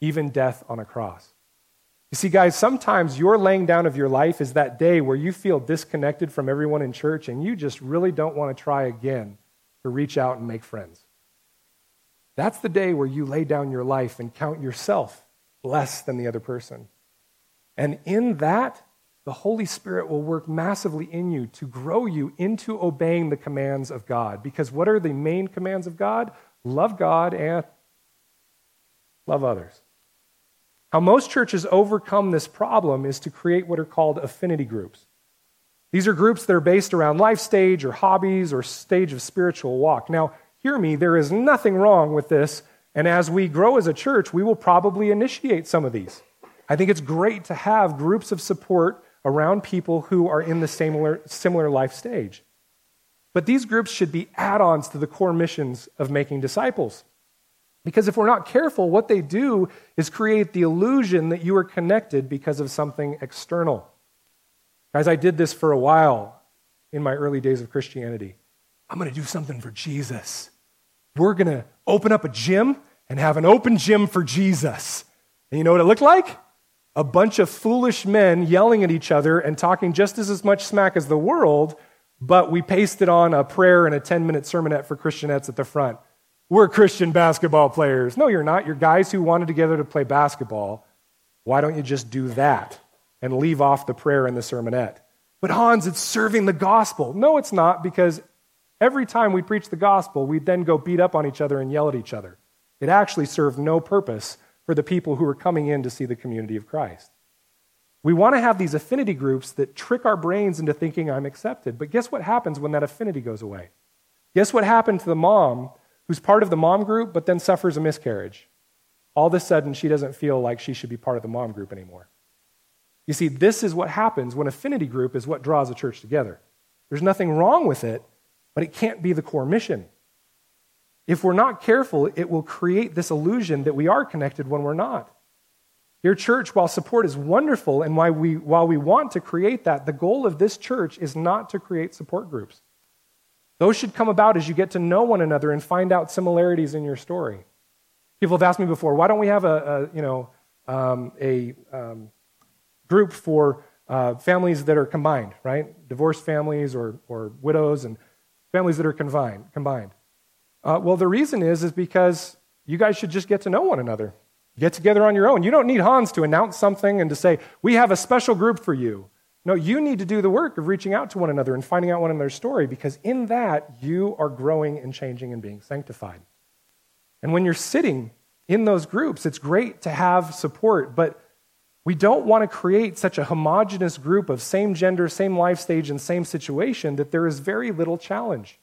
even death on a cross. You see, guys, sometimes your laying down of your life is that day where you feel disconnected from everyone in church and you just really don't want to try again to reach out and make friends. That's the day where you lay down your life and count yourself less than the other person. And in that, the Holy Spirit will work massively in you to grow you into obeying the commands of God. Because what are the main commands of God? Love God and love others. How most churches overcome this problem is to create what are called affinity groups. These are groups that are based around life stage or hobbies or stage of spiritual walk. Now, hear me, there is nothing wrong with this. And as we grow as a church, we will probably initiate some of these. I think it's great to have groups of support around people who are in the similar, similar life stage. But these groups should be add ons to the core missions of making disciples. Because if we're not careful, what they do is create the illusion that you are connected because of something external. Guys, I did this for a while in my early days of Christianity. I'm going to do something for Jesus. We're going to open up a gym and have an open gym for Jesus. And you know what it looked like? A bunch of foolish men yelling at each other and talking just as, much smack as the world, but we pasted on a prayer and a 10 minute sermonette for Christianettes at the front. We're Christian basketball players. No, you're not. You're guys who wanted together to play basketball. Why don't you just do that and leave off the prayer and the sermonette? But Hans, it's serving the gospel. No, it's not, because every time we preach the gospel, we then go beat up on each other and yell at each other. It actually served no purpose for the people who were coming in to see the community of Christ. We want to have these affinity groups that trick our brains into thinking I'm accepted. But guess what happens when that affinity goes away? Guess what happened to the mom who's part of the mom group but then suffers a miscarriage. All of a sudden, she doesn't feel like she should be part of the mom group anymore. You see, this is what happens when affinity group is what draws a church together. There's nothing wrong with it, but it can't be the core mission. If we're not careful, it will create this illusion that we are connected when we're not. Your church, while support is wonderful, and why we, while we want to create that, the goal of this church is not to create support groups. Those should come about as you get to know one another and find out similarities in your story. People have asked me before, why don't we have a, a you know, um, a um, group for uh, families that are combined, right? Divorced families or, or widows and families that are combined. combined. Uh, well, the reason is, is because you guys should just get to know one another. Get together on your own. You don't need Hans to announce something and to say, we have a special group for you. No, you need to do the work of reaching out to one another and finding out one another's story because in that you are growing and changing and being sanctified. And when you're sitting in those groups, it's great to have support, but we don't want to create such a homogenous group of same gender, same life stage, and same situation that there is very little challenge.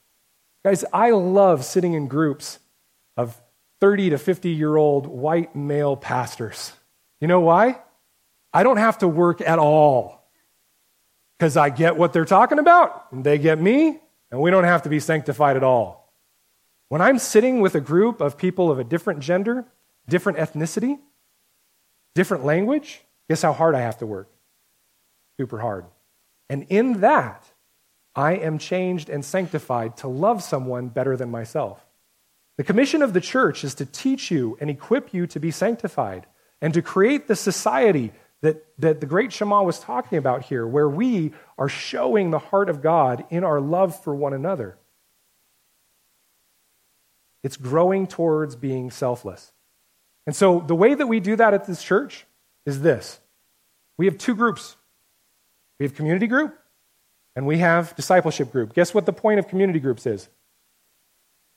Guys, I love sitting in groups of 30 to 50 year old white male pastors. You know why? I don't have to work at all because I get what they're talking about, and they get me, and we don't have to be sanctified at all. When I'm sitting with a group of people of a different gender, different ethnicity, different language, guess how hard I have to work? Super hard. And in that, I am changed and sanctified to love someone better than myself. The commission of the church is to teach you and equip you to be sanctified and to create the society that, that the great Shema was talking about here, where we are showing the heart of God in our love for one another. It's growing towards being selfless. And so the way that we do that at this church is this we have two groups we have community group and we have discipleship group. Guess what the point of community groups is?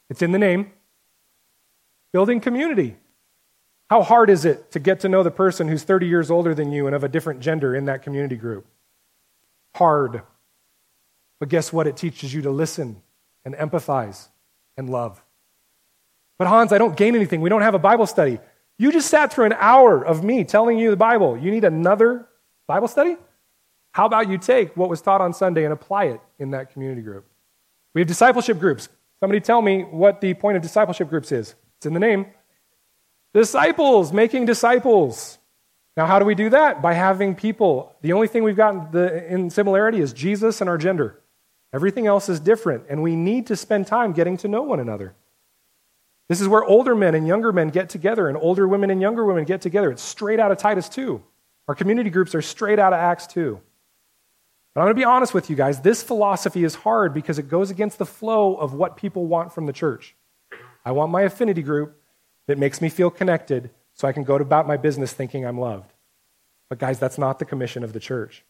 It's in the name. Building community. How hard is it to get to know the person who's 30 years older than you and of a different gender in that community group? Hard. But guess what? It teaches you to listen and empathize and love. But Hans, I don't gain anything. We don't have a Bible study. You just sat through an hour of me telling you the Bible. You need another Bible study? How about you take what was taught on Sunday and apply it in that community group? We have discipleship groups. Somebody tell me what the point of discipleship groups is. It's in the name. Disciples, making disciples. Now, how do we do that? By having people. The only thing we've got in similarity is Jesus and our gender. Everything else is different, and we need to spend time getting to know one another. This is where older men and younger men get together, and older women and younger women get together. It's straight out of Titus 2. Our community groups are straight out of Acts 2. But I'm going to be honest with you guys. This philosophy is hard because it goes against the flow of what people want from the church. I want my affinity group that makes me feel connected so I can go about my business thinking I'm loved. But, guys, that's not the commission of the church.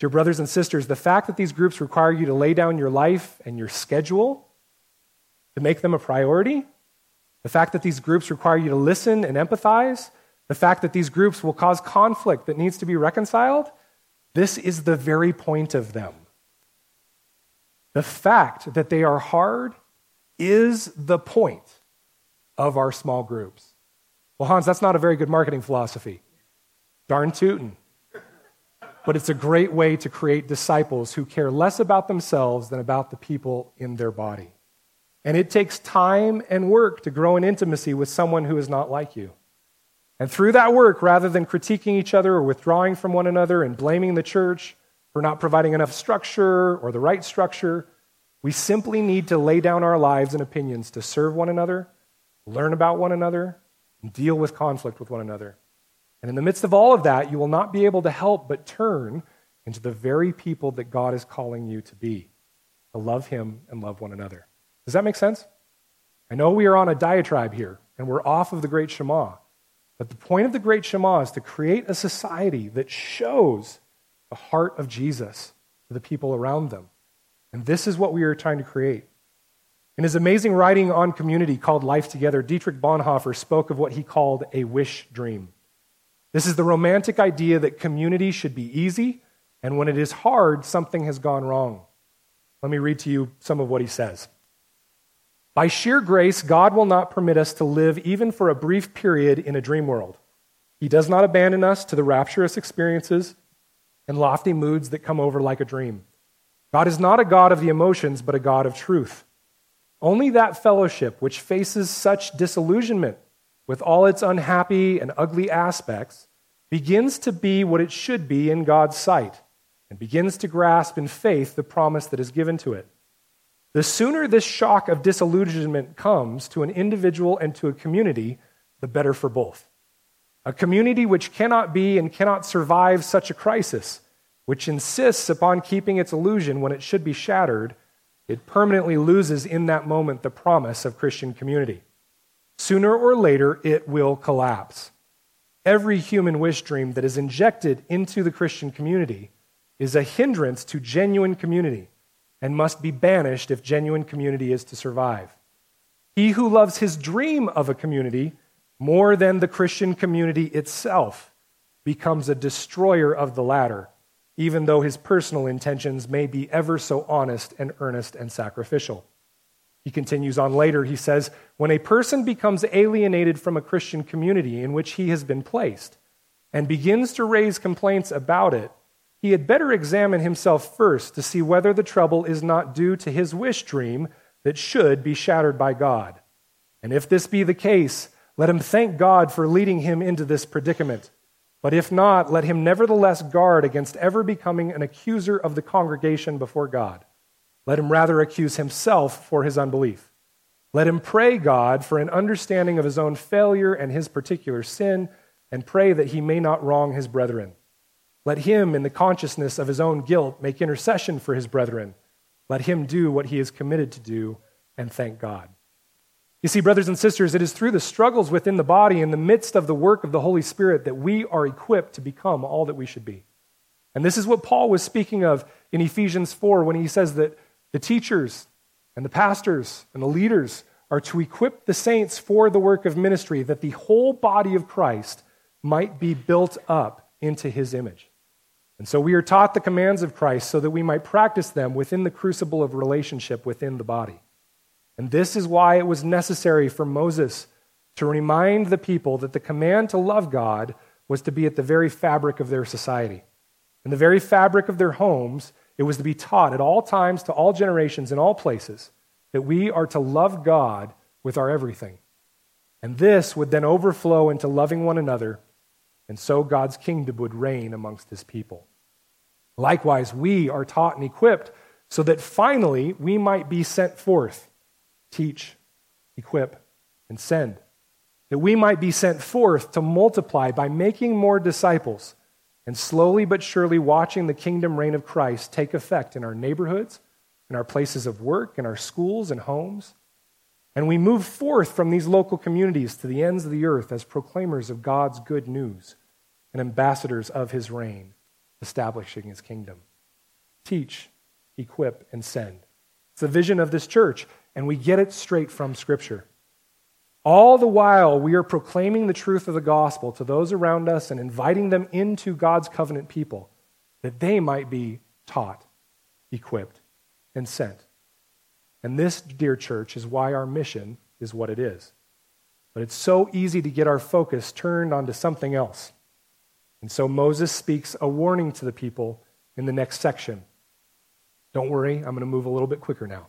Dear brothers and sisters, the fact that these groups require you to lay down your life and your schedule to make them a priority, the fact that these groups require you to listen and empathize, the fact that these groups will cause conflict that needs to be reconciled, this is the very point of them. The fact that they are hard is the point of our small groups. Well, Hans, that's not a very good marketing philosophy. Darn tootin'. But it's a great way to create disciples who care less about themselves than about the people in their body. And it takes time and work to grow in intimacy with someone who is not like you. And through that work, rather than critiquing each other or withdrawing from one another and blaming the church for not providing enough structure or the right structure, we simply need to lay down our lives and opinions to serve one another learn about one another, and deal with conflict with one another. And in the midst of all of that, you will not be able to help but turn into the very people that God is calling you to be, to love Him and love one another. Does that make sense? I know we are on a diatribe here, and we're off of the Great Shema. But the point of the Great Shema is to create a society that shows the heart of Jesus to the people around them. And this is what we are trying to create. In his amazing writing on community called Life Together, Dietrich Bonhoeffer spoke of what he called a wish dream. This is the romantic idea that community should be easy, and when it is hard, something has gone wrong. Let me read to you some of what he says. By sheer grace, God will not permit us to live even for a brief period in a dream world. He does not abandon us to the rapturous experiences and lofty moods that come over like a dream. God is not a God of the emotions, but a God of truth. Only that fellowship which faces such disillusionment with all its unhappy and ugly aspects begins to be what it should be in God's sight and begins to grasp in faith the promise that is given to it. The sooner this shock of disillusionment comes to an individual and to a community, the better for both. A community which cannot be and cannot survive such a crisis, which insists upon keeping its illusion when it should be shattered, it permanently loses in that moment the promise of Christian community. Sooner or later, it will collapse. Every human wish dream that is injected into the Christian community is a hindrance to genuine community and must be banished if genuine community is to survive. He who loves his dream of a community more than the Christian community itself becomes a destroyer of the latter even though his personal intentions may be ever so honest and earnest and sacrificial. He continues on later, he says, When a person becomes alienated from a Christian community in which he has been placed and begins to raise complaints about it, he had better examine himself first to see whether the trouble is not due to his wish dream that should be shattered by God. And if this be the case, let him thank God for leading him into this predicament but if not, let him nevertheless guard against ever becoming an accuser of the congregation before God. Let him rather accuse himself for his unbelief. Let him pray God for an understanding of his own failure and his particular sin, and pray that he may not wrong his brethren. Let him, in the consciousness of his own guilt, make intercession for his brethren. Let him do what he is committed to do, and thank God. You see, brothers and sisters, it is through the struggles within the body, in the midst of the work of the Holy Spirit, that we are equipped to become all that we should be. And this is what Paul was speaking of in Ephesians 4 when he says that the teachers And the pastors and the leaders are to equip the saints for the work of ministry, that the whole body of Christ might be built up into his image. And so we are taught the commands of Christ so that we might practice them within the crucible of relationship within the body. And this is why it was necessary for Moses to remind the people that the command to love God was to be at the very fabric of their society. In the very fabric of their homes, it was to be taught at all times, to all generations, in all places, that we are to love God with our everything. And this would then overflow into loving one another, and so God's kingdom would reign amongst his people. Likewise, we are taught and equipped so that finally we might be sent forth, teach, equip, and send. That we might be sent forth to multiply by making more disciples and slowly but surely watching the kingdom reign of Christ take effect in our neighborhoods, in our places of work, in our schools and homes. And we move forth from these local communities to the ends of the earth as proclaimers of God's good news and ambassadors of his reign, establishing his kingdom. Teach, equip, and send. It's the vision of this church, and we get it straight from Scripture. All the while, we are proclaiming the truth of the gospel to those around us and inviting them into God's covenant people that they might be taught, equipped, and sent. And this, dear church, is why our mission is what it is. But it's so easy to get our focus turned onto something else. And so Moses speaks a warning to the people in the next section. Don't worry, I'm going to move a little bit quicker now.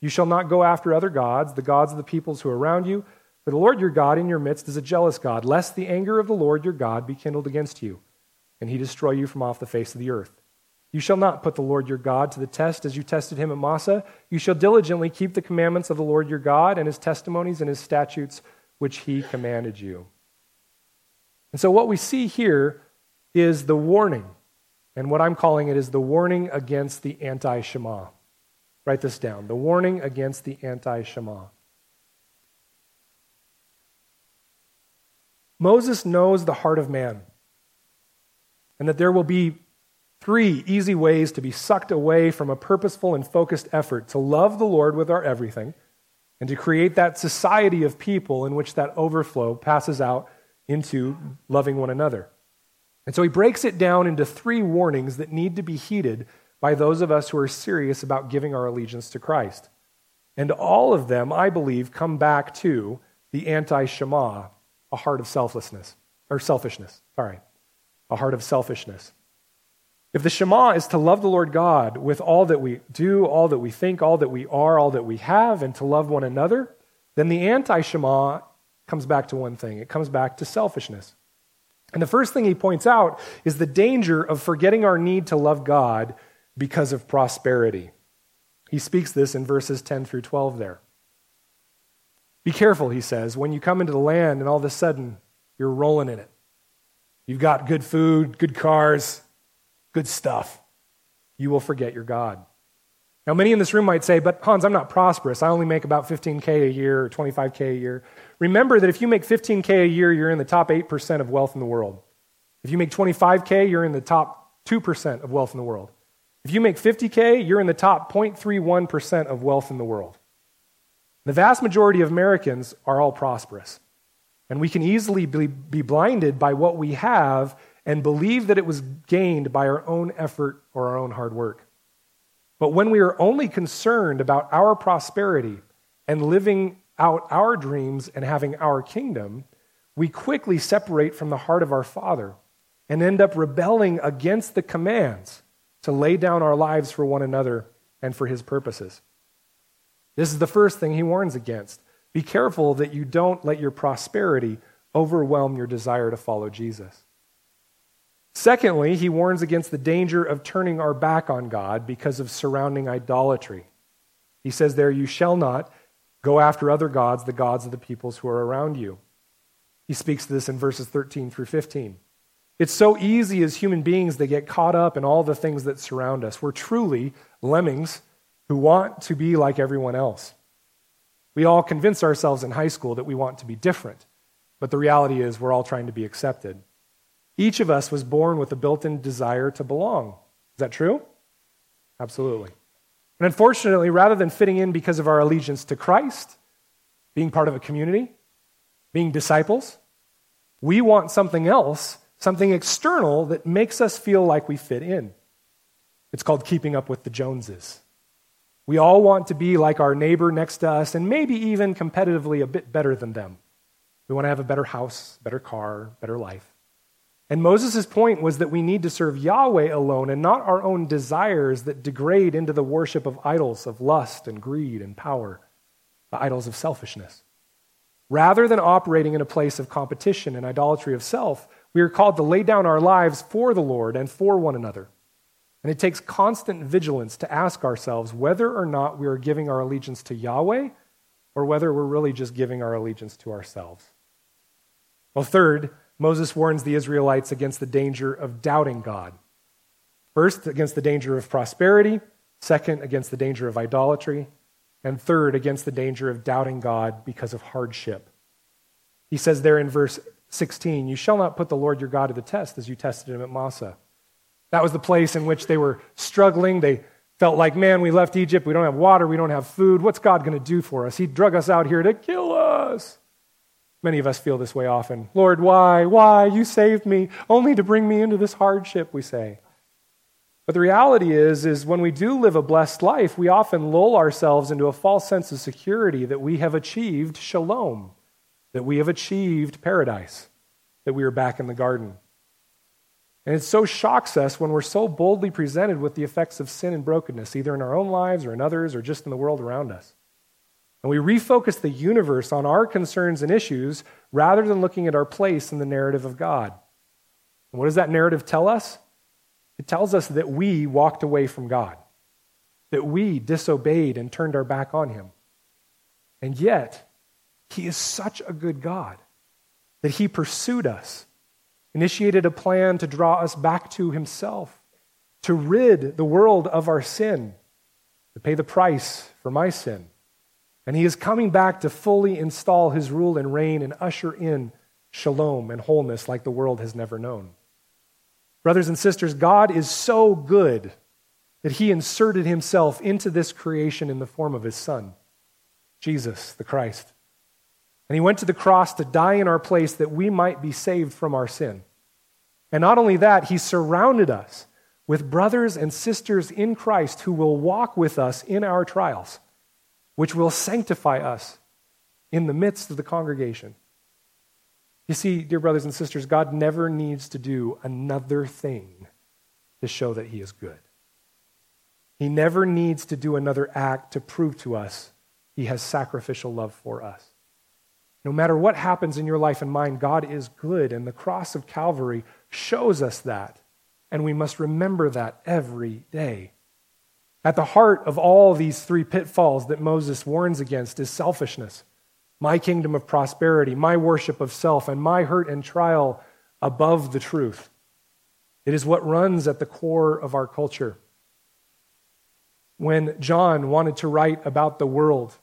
You shall not go after other gods, the gods of the peoples who are around you for the Lord your God in your midst is a jealous God, lest the anger of the Lord your God be kindled against you, and he destroy you from off the face of the earth. You shall not put the Lord your God to the test as you tested him at Massah. You shall diligently keep the commandments of the Lord your God and his testimonies and his statutes which he commanded you. And so, what we see here is the warning. And what I'm calling it is the warning against the anti Shema. Write this down the warning against the anti Shema. Moses knows the heart of man, and that there will be three easy ways to be sucked away from a purposeful and focused effort to love the Lord with our everything and to create that society of people in which that overflow passes out into loving one another. And so he breaks it down into three warnings that need to be heeded by those of us who are serious about giving our allegiance to Christ. And all of them, I believe, come back to the anti Shema a heart of selflessness, or selfishness, sorry, a heart of selfishness. If the Shema is to love the Lord God with all that we do, all that we think, all that we are, all that we have, and to love one another, then the anti Shema comes back to one thing it comes back to selfishness. And the first thing he points out is the danger of forgetting our need to love God because of prosperity. He speaks this in verses 10 through 12 there. Be careful, he says, when you come into the land and all of a sudden you're rolling in it. You've got good food, good cars, good stuff. You will forget your God. Now, many in this room might say, but Hans, I'm not prosperous. I only make about 15K a year or 25K a year. Remember that if you make 15K a year, you're in the top 8% of wealth in the world. If you make 25K, you're in the top 2% of wealth in the world. If you make 50K, you're in the top 0.31% of wealth in the world. The vast majority of Americans are all prosperous. And we can easily be, blinded by what we have and believe that it was gained by our own effort or our own hard work. But when we are only concerned about our prosperity and living out our dreams and having our kingdom, we quickly separate from the heart of our Father and end up rebelling against the commands to lay down our lives for one another and for His purposes. This is the first thing he warns against. Be careful that you don't let your prosperity overwhelm your desire to follow Jesus. Secondly, he warns against the danger of turning our back on God because of surrounding idolatry. He says there, You shall not Go after other gods, the gods of the peoples who are around you. He speaks to this in verses 13 through 15. It's so easy as human beings to get caught up in all the things that surround us. We're truly lemmings who want to be like everyone else. We all convince ourselves in high school that we want to be different, but the reality is we're all trying to be accepted. Each of us was born with a built in desire to belong. Is that true? Absolutely. And unfortunately, rather than fitting in because of our allegiance to Christ, being part of a community, being disciples, we want something else, something external that makes us feel like we fit in. It's called keeping up with the Joneses. We all want to be like our neighbor next to us and maybe even competitively a bit better than them. We want to have a better house, better car, better life. And Moses' point was that we need to serve Yahweh alone and not our own desires that degrade into the worship of idols of lust and greed and power, the idols of selfishness. Rather than operating in a place of competition and idolatry of self, we are called to lay down our lives for the Lord and for one another. And it takes constant vigilance to ask ourselves whether or not we are giving our allegiance to Yahweh or whether we're really just giving our allegiance to ourselves. Well, third, Moses warns the Israelites against the danger of doubting God. First, against the danger of prosperity. Second, against the danger of idolatry. And third, against the danger of doubting God because of hardship. He says there in verse 16, You shall not put the Lord your God to the test as you tested him at Massah. That was the place in which they were struggling. They felt like, man, we left Egypt. We don't have water. We don't have food. What's God going to do for us? He drug us out here to kill us. Many of us feel this way often. Lord, why? Why? You saved me only to bring me into this hardship, we say. But the reality is, is when we do live a blessed life, we often lull ourselves into a false sense of security that we have achieved shalom, that we have achieved paradise, that we are back in the garden. And it so shocks us when we're so boldly presented with the effects of sin and brokenness, either in our own lives or in others or just in the world around us. And we refocus the universe on our concerns and issues rather than looking at our place in the narrative of God. And what does that narrative tell us? It tells us that we walked away from God, that we disobeyed and turned our back on Him. And yet, He is such a good God that He pursued us initiated a plan to draw us back to himself, to rid the world of our sin, to pay the price for my sin. And he is coming back to fully install his rule and reign and usher in shalom and wholeness like the world has never known. Brothers and sisters, God is so good that he inserted himself into this creation in the form of his son, Jesus, the Christ. And he went to the cross to die in our place that we might be saved from our sin. And not only that, he surrounded us with brothers and sisters in Christ who will walk with us in our trials, which will sanctify us in the midst of the congregation. You see, dear brothers and sisters, God never needs to do another thing to show that he is good. He never needs to do another act to prove to us he has sacrificial love for us. No matter what happens in your life and mine, God is good, and the cross of Calvary shows us that. And we must remember that every day. At the heart of all these three pitfalls that Moses warns against is selfishness my kingdom of prosperity, my worship of self, and my hurt and trial above the truth. It is what runs at the core of our culture. When John wanted to write about the world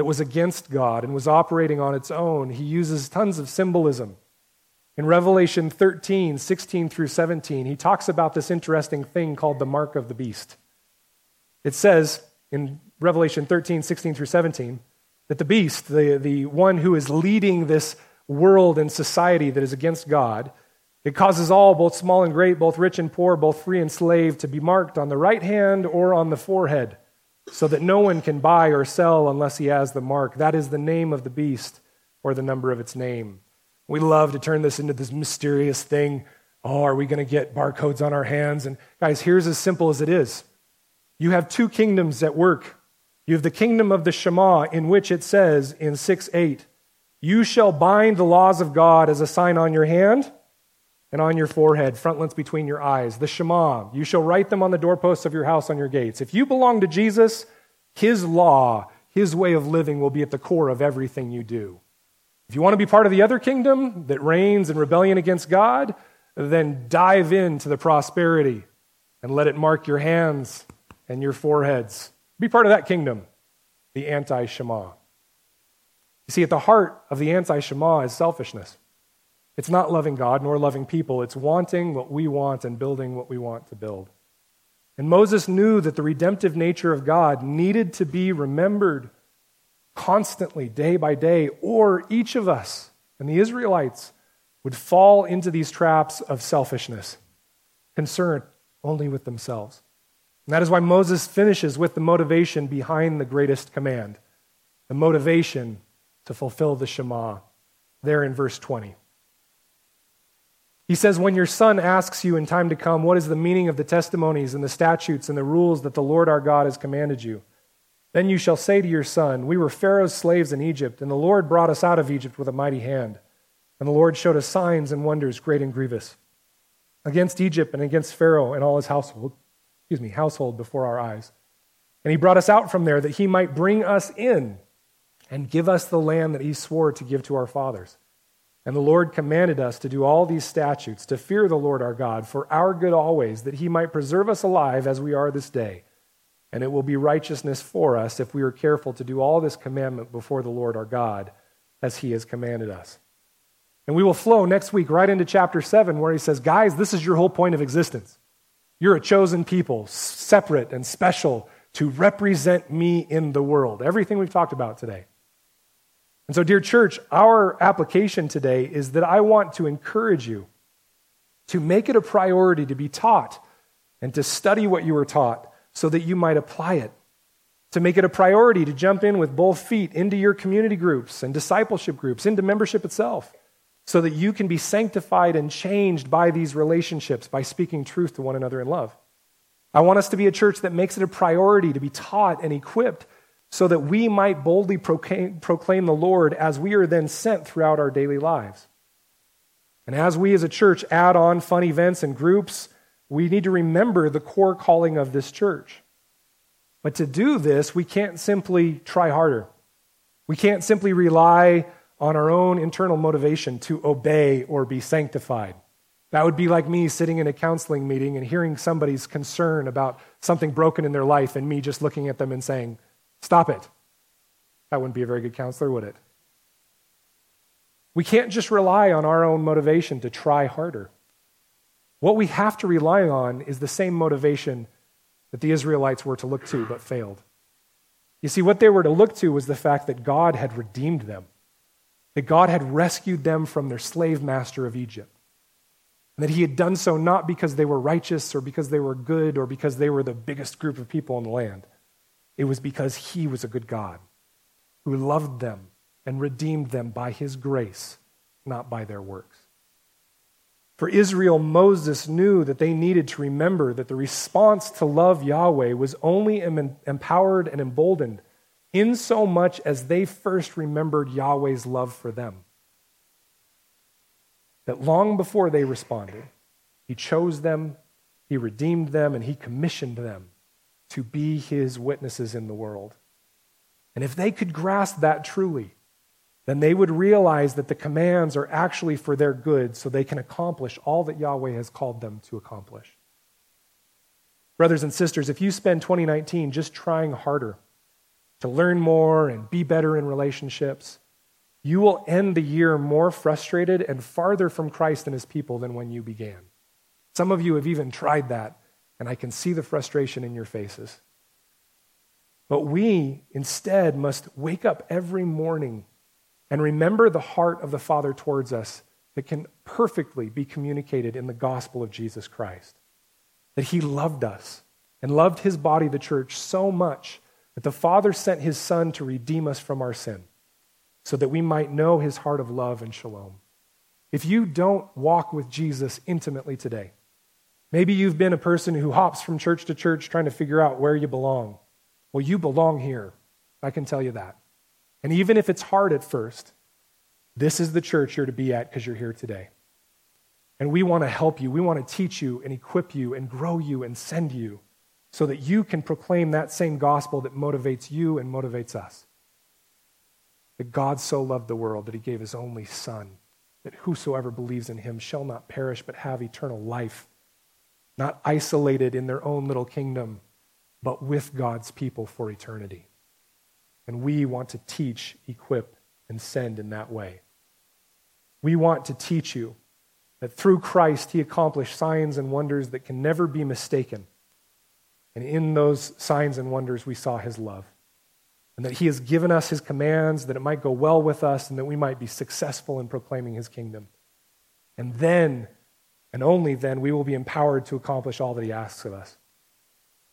that was against God and was operating on its own, he uses tons of symbolism in Revelation 13, 16 through 17, he talks about this interesting thing called the mark of the beast. It says in Revelation 13, 16 through 17, that the beast, the, the one who is leading this world and society that is against God, it causes all, both small and great, both rich and poor, both free and slave, to be marked on the right hand or on the forehead, so that no one can buy or sell unless he has the mark. That is the name of the beast or the number of its name. We love to turn this into this mysterious thing. Oh, are we going to get barcodes on our hands? And guys, here's as simple as it is you have two kingdoms at work. You have the kingdom of the Shema, in which it says in 6 8, You shall bind the laws of God as a sign on your hand and on your forehead, frontlets between your eyes. The Shema, you shall write them on the doorposts of your house on your gates. If you belong to Jesus, his law his way of living will be at the core of everything you do. If you want to be part of the other kingdom that reigns in rebellion against God, then dive into the prosperity and let it mark your hands and your foreheads. Be part of that kingdom, the anti Shema. You see, at the heart of the anti Shema is selfishness. It's not loving God nor loving people, it's wanting what we want and building what we want to build. And Moses knew that the redemptive nature of God needed to be remembered constantly, day by day, or each of us and the Israelites would fall into these traps of selfishness, concerned only with themselves. And that is why Moses finishes with the motivation behind the greatest command the motivation to fulfill the Shema, there in verse 20. He says, When your son asks you in time to come, what is the meaning of the testimonies and the statutes and the rules that the Lord our God has commanded you? Then you shall say to your son, We were Pharaoh's slaves in Egypt, and the Lord brought us out of Egypt with a mighty hand. And the Lord showed us signs and wonders great and grievous against Egypt and against Pharaoh and all his household, excuse me, household before our eyes. And he brought us out from there that he might bring us in and give us the land that he swore to give to our fathers. And the Lord commanded us to do all these statutes, to fear the Lord our God, for our good always, that he might preserve us alive as we are this day. And it will be righteousness for us if we are careful to do all this commandment before the Lord our God, as he has commanded us. And we will flow next week right into chapter 7, where he says, Guys, this is your whole point of existence. You're a chosen people, separate and special, to represent me in the world. Everything we've talked about today. And so, dear church, our application today is that I want to encourage you to make it a priority to be taught and to study what you were taught so that you might apply it. To make it a priority to jump in with both feet into your community groups and discipleship groups, into membership itself, so that you can be sanctified and changed by these relationships by speaking truth to one another in love. I want us to be a church that makes it a priority to be taught and equipped so that we might boldly proclaim, proclaim, the Lord as we are then sent throughout our daily lives. And as we as a church add on fun events and groups, we need to remember the core calling of this church. But to do this, we can't simply try harder. We can't simply rely on our own internal motivation to obey or be sanctified. That would be like me sitting in a counseling meeting and hearing somebody's concern about something broken in their life and me just looking at them and saying, Stop it. That wouldn't be a very good counselor, would it? We can't just rely on our own motivation to try harder. What we have to rely on is the same motivation that the Israelites were to look to but failed. You see, what they were to look to was the fact that God had redeemed them, that God had rescued them from their slave master of Egypt, and that He had done so not because they were righteous or because they were good or because they were the biggest group of people in the land. It was because he was a good God who loved them and redeemed them by his grace, not by their works. For Israel, Moses knew that they needed to remember that the response to love Yahweh was only empowered and emboldened in so much as they first remembered Yahweh's love for them. That long before they responded, he chose them, he redeemed them, and he commissioned them to be his witnesses in the world. And if they could grasp that truly, then they would realize that the commands are actually for their good so they can accomplish all that Yahweh has called them to accomplish. Brothers and sisters, if you spend 2019 just trying harder to learn more and be better in relationships, you will end the year more frustrated and farther from Christ and his people than when you began. Some of you have even tried that and I can see the frustration in your faces. But we instead must wake up every morning and remember the heart of the Father towards us that can perfectly be communicated in the gospel of Jesus Christ. That He loved us and loved His body, the church, so much that the Father sent His Son to redeem us from our sin so that we might know His heart of love and shalom. If you don't walk with Jesus intimately today, Maybe you've been a person who hops from church to church trying to figure out where you belong. Well, you belong here. I can tell you that. And even if it's hard at first, this is the church you're to be at because you're here today. And we want to help you. We want to teach you and equip you and grow you and send you so that you can proclaim that same gospel that motivates you and motivates us. That God so loved the world that he gave his only Son, that whosoever believes in him shall not perish but have eternal life, not isolated in their own little kingdom, but with God's people for eternity. And we want to teach, equip, and send in that way. We want to teach you that through Christ he accomplished signs and wonders that can never be mistaken and in those signs and wonders, we saw his love. And that he has given us his commands, that it might go well with us, and that we might be successful in proclaiming his kingdom. And then, and only then, we will be empowered to accomplish all that he asks of us.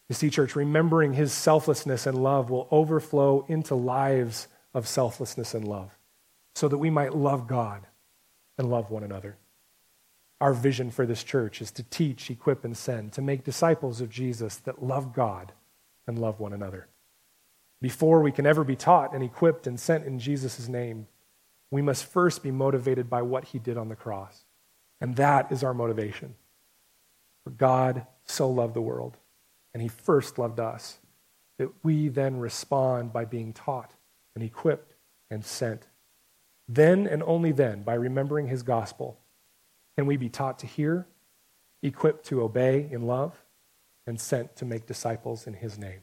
You see, church, remembering his selflessness and love will overflow into lives of selflessness and love, so that we might love God and love one another. Our vision for this church is to teach, equip, and send, to make disciples of Jesus that love God and love one another. Before we can ever be taught and equipped and sent in Jesus' name, we must first be motivated by what he did on the cross. And that is our motivation. For God so loved the world, and he first loved us, that we then respond by being taught and equipped and sent. Then and only then, by remembering his gospel, can we be taught to hear, equipped to obey in love, and sent to make disciples in his name?